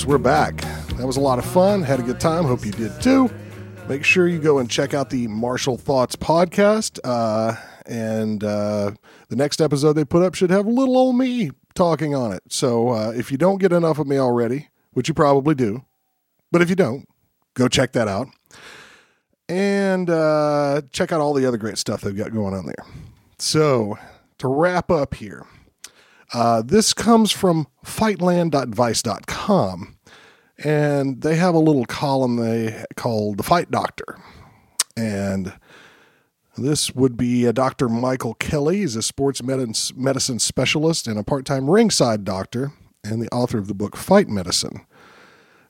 S1: folks, we're back. That was a lot of fun. Had a good time. Hope you did too. Make sure you go and check out the Martial Thoughts podcast. Uh, and uh, the next episode they put up should have little old me talking on it. So uh, if you don't get enough of me already, which you probably do, but if you don't, go check that out. And uh, check out all the other great stuff they've got going on there. So to wrap up here, uh, this comes from fightland.vice.com, and they have a little column they call the Fight Doctor, and this would be uh, Dr. Michael Kelly. He's a sports medicine, specialist and a part-time ringside doctor, and the author of the book Fight Medicine.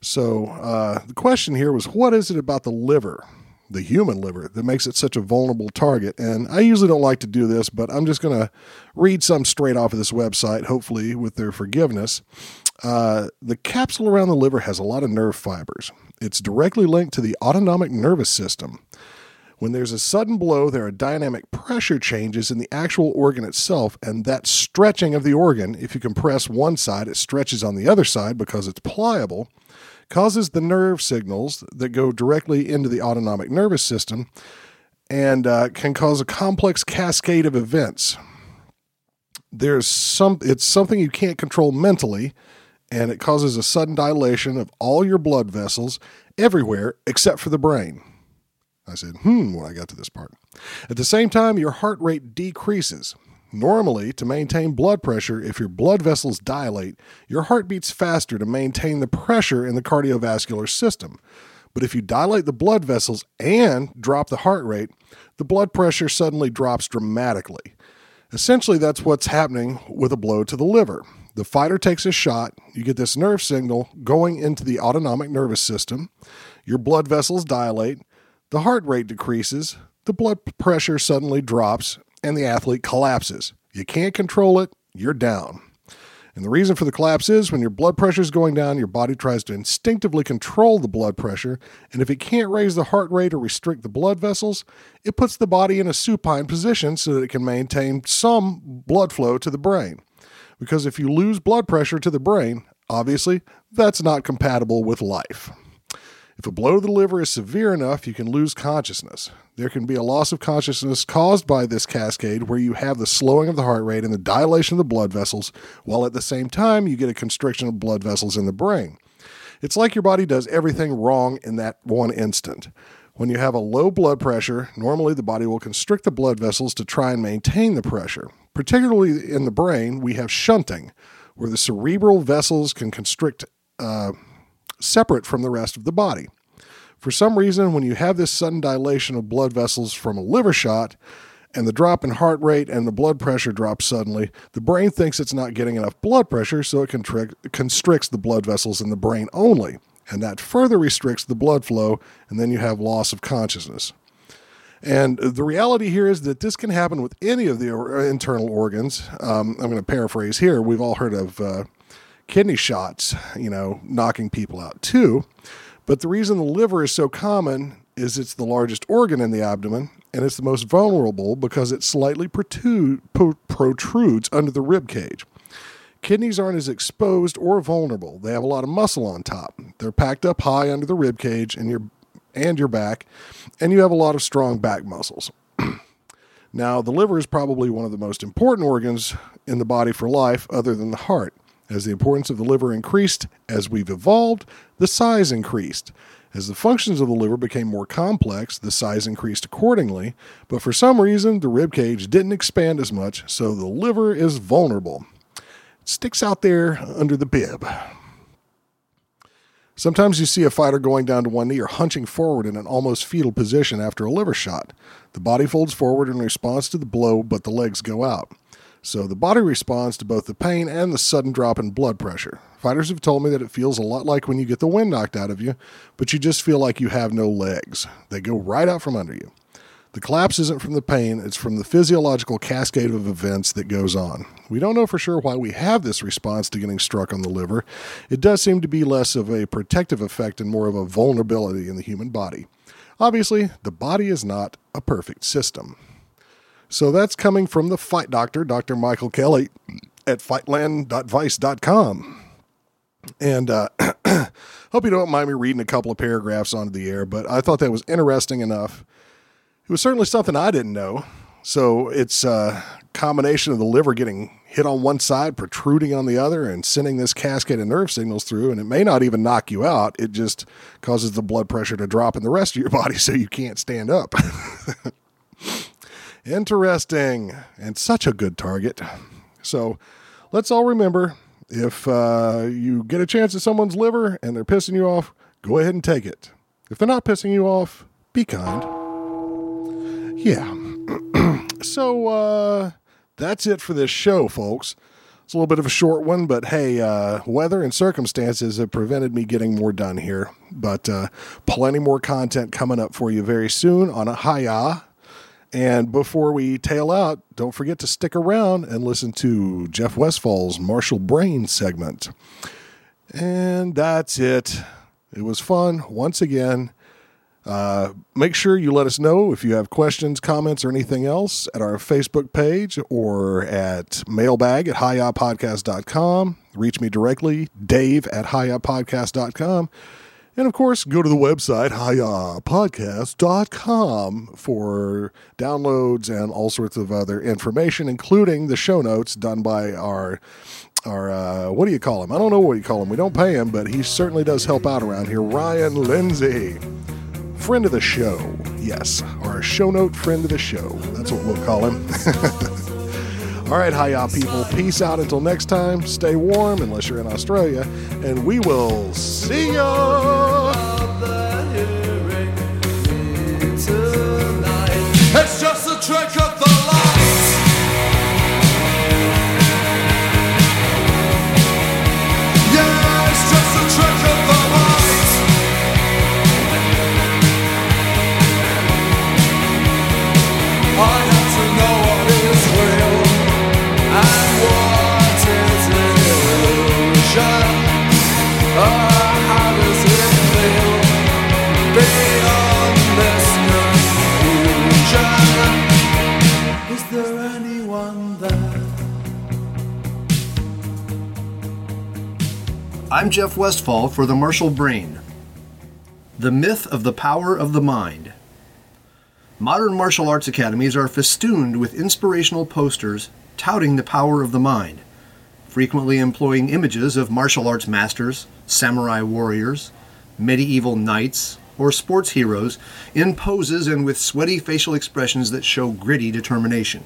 S1: So uh, the question here was, what is it about the liver, the human liver, that makes it such a vulnerable target? And I usually don't like to do this, but I'm just going to read some straight off of this website, hopefully with their forgiveness. Uh, the capsule around the liver has a lot of nerve fibers. It's directly linked to the autonomic nervous system. When there's a sudden blow, there are dynamic pressure changes in the actual organ itself, and that stretching of the organ, if you compress one side, it stretches on the other side because it's pliable, causes the nerve signals that go directly into the autonomic nervous system and uh, can cause a complex cascade of events. There's some, it's something you can't control mentally, and it causes a sudden dilation of all your blood vessels everywhere except for the brain. I said, hmm, when I got to this part. At the same time, your heart rate decreases. Normally, to maintain blood pressure, if your blood vessels dilate, your heart beats faster to maintain the pressure in the cardiovascular system. But if you dilate the blood vessels and drop the heart rate, the blood pressure suddenly drops dramatically. Essentially, that's what's happening with a blow to the liver. The fighter takes a shot, you get this nerve signal going into the autonomic nervous system, your blood vessels dilate, the heart rate decreases, the blood pressure suddenly drops, and the athlete collapses. You can't control it, you're down. And the reason for the collapse is when your blood pressure is going down, your body tries to instinctively control the blood pressure, and if it can't raise the heart rate or restrict the blood vessels, it puts the body in a supine position so that it can maintain some blood flow to the brain. Because if you lose blood pressure to the brain, obviously, that's not compatible with life. If a blow to the liver is severe enough, you can lose consciousness. There can be a loss of consciousness caused by this cascade where you have the slowing of the heart rate and the dilation of the blood vessels, while at the same time you get a constriction of blood vessels in the brain. It's like your body does everything wrong in that one instant. When you have a low blood pressure, normally the body will constrict the blood vessels to try and maintain the pressure. Particularly in the brain, we have shunting, where the cerebral vessels can constrict uh, separate from the rest of the body. For some reason, when you have this sudden dilation of blood vessels from a liver shot, and the drop in heart rate and the blood pressure drops suddenly, the brain thinks it's not getting enough blood pressure, so it constricts the blood vessels in the brain only. And that further restricts the blood flow, and then you have loss of consciousness. And the reality here is that this can happen with any of the internal organs. Um, I'm going to paraphrase here. We've all heard of uh, kidney shots, you know, knocking people out too. But the reason the liver is so common is it's the largest organ in the abdomen and it's the most vulnerable because it slightly protrude, protrudes under the rib cage. Kidneys aren't as exposed or vulnerable. They have a lot of muscle on top. They're packed up high under the rib cage and your and your back, and you have a lot of strong back muscles. now, the liver is probably one of the most important organs in the body for life other than the heart. As the importance of the liver increased as we've evolved, the size increased. As the functions of the liver became more complex, the size increased accordingly, but for some reason the rib cage didn't expand as much, so the liver is vulnerable. It sticks out there under the bib. Sometimes you see a fighter going down to one knee or hunching forward in an almost fetal position after a liver shot. The body folds forward in response to the blow, but the legs go out. So the body responds to both the pain and the sudden drop in blood pressure. Fighters have told me that it feels a lot like when you get the wind knocked out of you, but you just feel like you have no legs. They go right out from under you. The collapse isn't from the pain, it's from the physiological cascade of events that goes on. We don't know for sure why we have this response to getting struck on the liver. It does seem to be less of a protective effect and more of a vulnerability in the human body. Obviously, the body is not a perfect system. So that's coming from the fight doctor, Dr. Michael Kelly, at fightland.vice.com. And uh, hope you don't mind me reading a couple of paragraphs onto the air, but I thought that was interesting enough. It was certainly something I didn't know. So it's a combination of the liver getting hit on one side, protruding on the other, and sending this cascade of nerve signals through. And it may not even knock you out, it just causes the blood pressure to drop in the rest of your body so you can't stand up. Interesting. And such a good target. So let's all remember if uh, you get a chance at someone's liver and they're pissing you off, go ahead and take it. If they're not pissing you off, be kind. Yeah. so uh, that's it for this show, folks. It's a little bit of a short one, but hey, uh, weather and circumstances have prevented me getting more done here. But uh, plenty more content coming up for you very soon on a Hiya. And before we tail out, don't forget to stick around and listen to Jeff Westfall's Martial Brain segment. And that's it. It was fun once again. Uh, make sure you let us know if you have questions, comments, or anything else at our Facebook page or at mailbag at highupodcast.com. Reach me directly, dave at highupodcast.com. And of course, go to the website, highupodcast.com for downloads and all sorts of other information, including the show notes done by our our uh, what do you call him? I don't know what you call him. We don't pay him, but he certainly does help out around here. Ryan Lindsay friend of the show. Yes, our show note friend of the show. That's what we'll call him. All right, hiya, people. Peace out until next time. Stay warm unless you're in Australia, and we will see ya.
S4: It's just a trick of the.
S5: I'm Jeff Westfall for the Martial Brain. The myth of the power of the mind. Modern martial arts academies are festooned with inspirational posters touting the power of the mind, frequently employing images of martial arts masters, samurai warriors, medieval knights, or sports heroes in poses and with sweaty facial expressions that show gritty determination.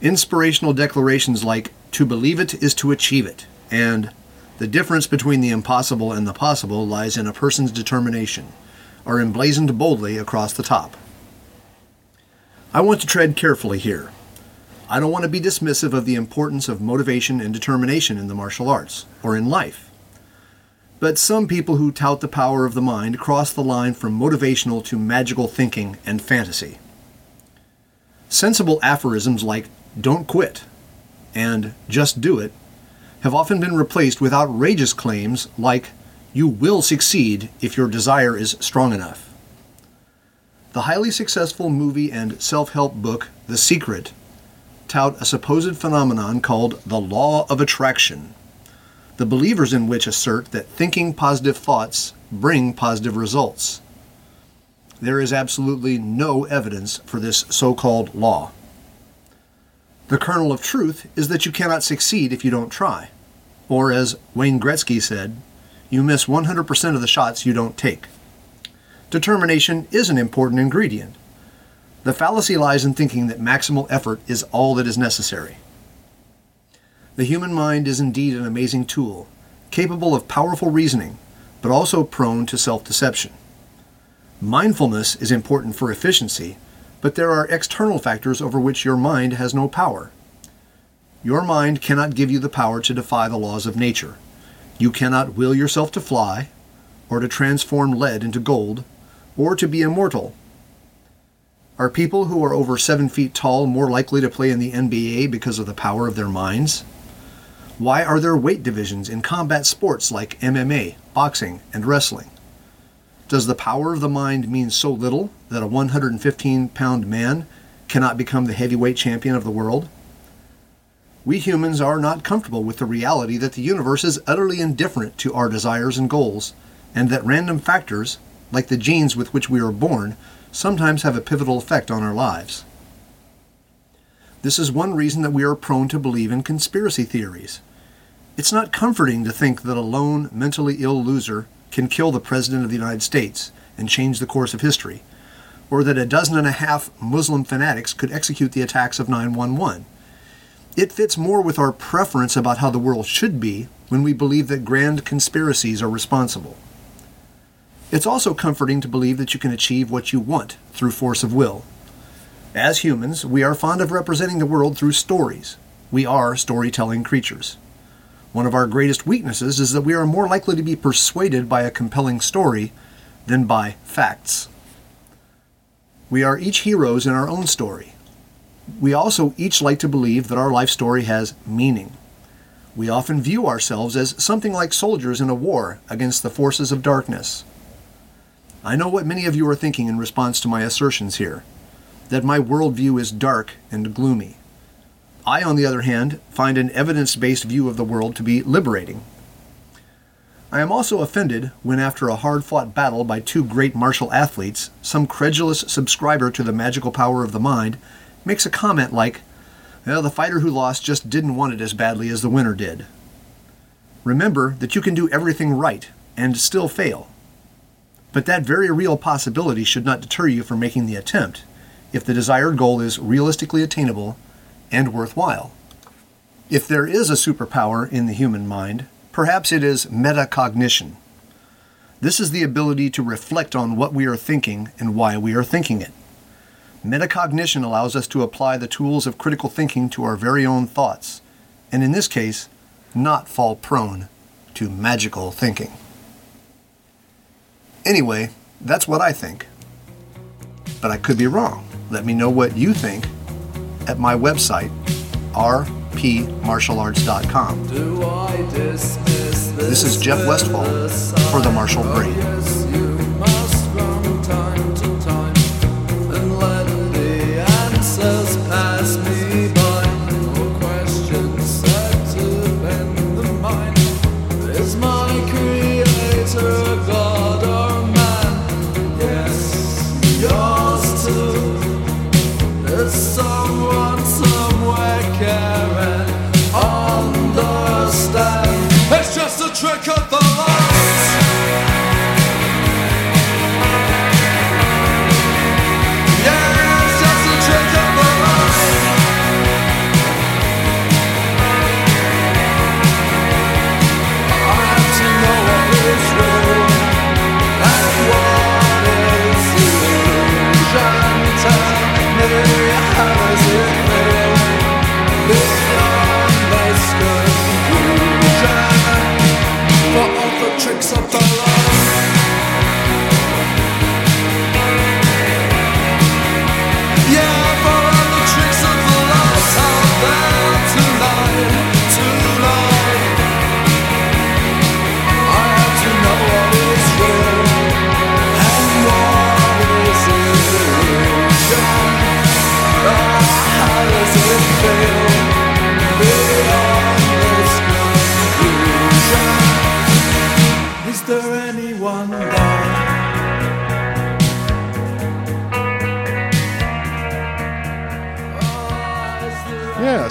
S5: Inspirational declarations like, to believe it is to achieve it, and the difference between the impossible and the possible lies in a person's determination, are emblazoned boldly across the top. I want to tread carefully here. I don't want to be dismissive of the importance of motivation and determination in the martial arts, or in life. But some people who tout the power of the mind cross the line from motivational to magical thinking and fantasy. Sensible aphorisms like, don't quit, and just do it, have often been replaced with outrageous claims like, you will succeed if your desire is strong enough. The highly successful movie and self help book, The Secret, tout a supposed phenomenon called the law of attraction, the believers in which assert that thinking positive thoughts bring positive results. There is absolutely no evidence for this so called law. The kernel of truth is that you cannot succeed if you don't try. Or, as Wayne Gretzky said, you miss 100% of the shots you don't take. Determination is an important ingredient. The fallacy lies in thinking that maximal effort is all that is necessary. The human mind is indeed an amazing tool, capable of powerful reasoning, but also prone to self deception. Mindfulness is important for efficiency, but there are external factors over which your mind has no power. Your mind cannot give you the power to defy the laws of nature. You cannot will yourself to fly, or to transform lead into gold, or to be immortal. Are people who are over seven feet tall more likely to play in the NBA because of the power of their minds? Why are there weight divisions in combat sports like MMA, boxing, and wrestling? Does the power of the mind mean so little that a 115 pound man cannot become the heavyweight champion of the world? We humans are not comfortable with the reality that the universe is utterly indifferent to our desires and goals, and that random factors, like the genes with which we are born, sometimes have a pivotal effect on our lives. This is one reason that we are prone to believe in conspiracy theories. It's not comforting to think that a lone, mentally ill loser can kill the President of the United States and change the course of history, or that a dozen and a half Muslim fanatics could execute the attacks of 911. It fits more with our preference about how the world should be when we believe that grand conspiracies are responsible. It's also comforting to believe that you can achieve what you want through force of will. As humans, we are fond of representing the world through stories. We are storytelling creatures. One of our greatest weaknesses is that we are more likely to be persuaded by a compelling story than by facts. We are each heroes in our own story. We also each like to believe that our life story has meaning. We often view ourselves as something like soldiers in a war against the forces of darkness. I know what many of you are thinking in response to my assertions here that my worldview is dark and gloomy. I, on the other hand, find an evidence based view of the world to be liberating. I am also offended when, after a hard fought battle by two great martial athletes, some credulous subscriber to the magical power of the mind makes a comment like, well, the fighter who lost just didn't want it as badly as the winner did. Remember that you can do everything right and still fail. But that very real possibility should not deter you from making the attempt if the desired goal is realistically attainable and worthwhile. If there is a superpower in the human mind, perhaps it is metacognition. This is the ability to reflect on what we are thinking and why we are thinking it. Metacognition allows us to apply the tools of critical thinking to our very own thoughts, and in this case, not fall prone to magical thinking. Anyway, that's what I think. But I could be wrong. Let me know what you think at my website, rpmartialarts.com. This is Jeff Westfall for the Martial Brain.
S4: It's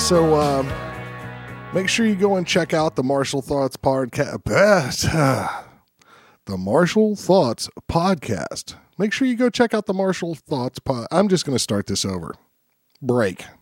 S1: so um, make sure you go and check out the Martial Thoughts podcast. The Martial Thoughts podcast. Make sure you go check out the Martial Thoughts pod. I'm just going to start this over. Break.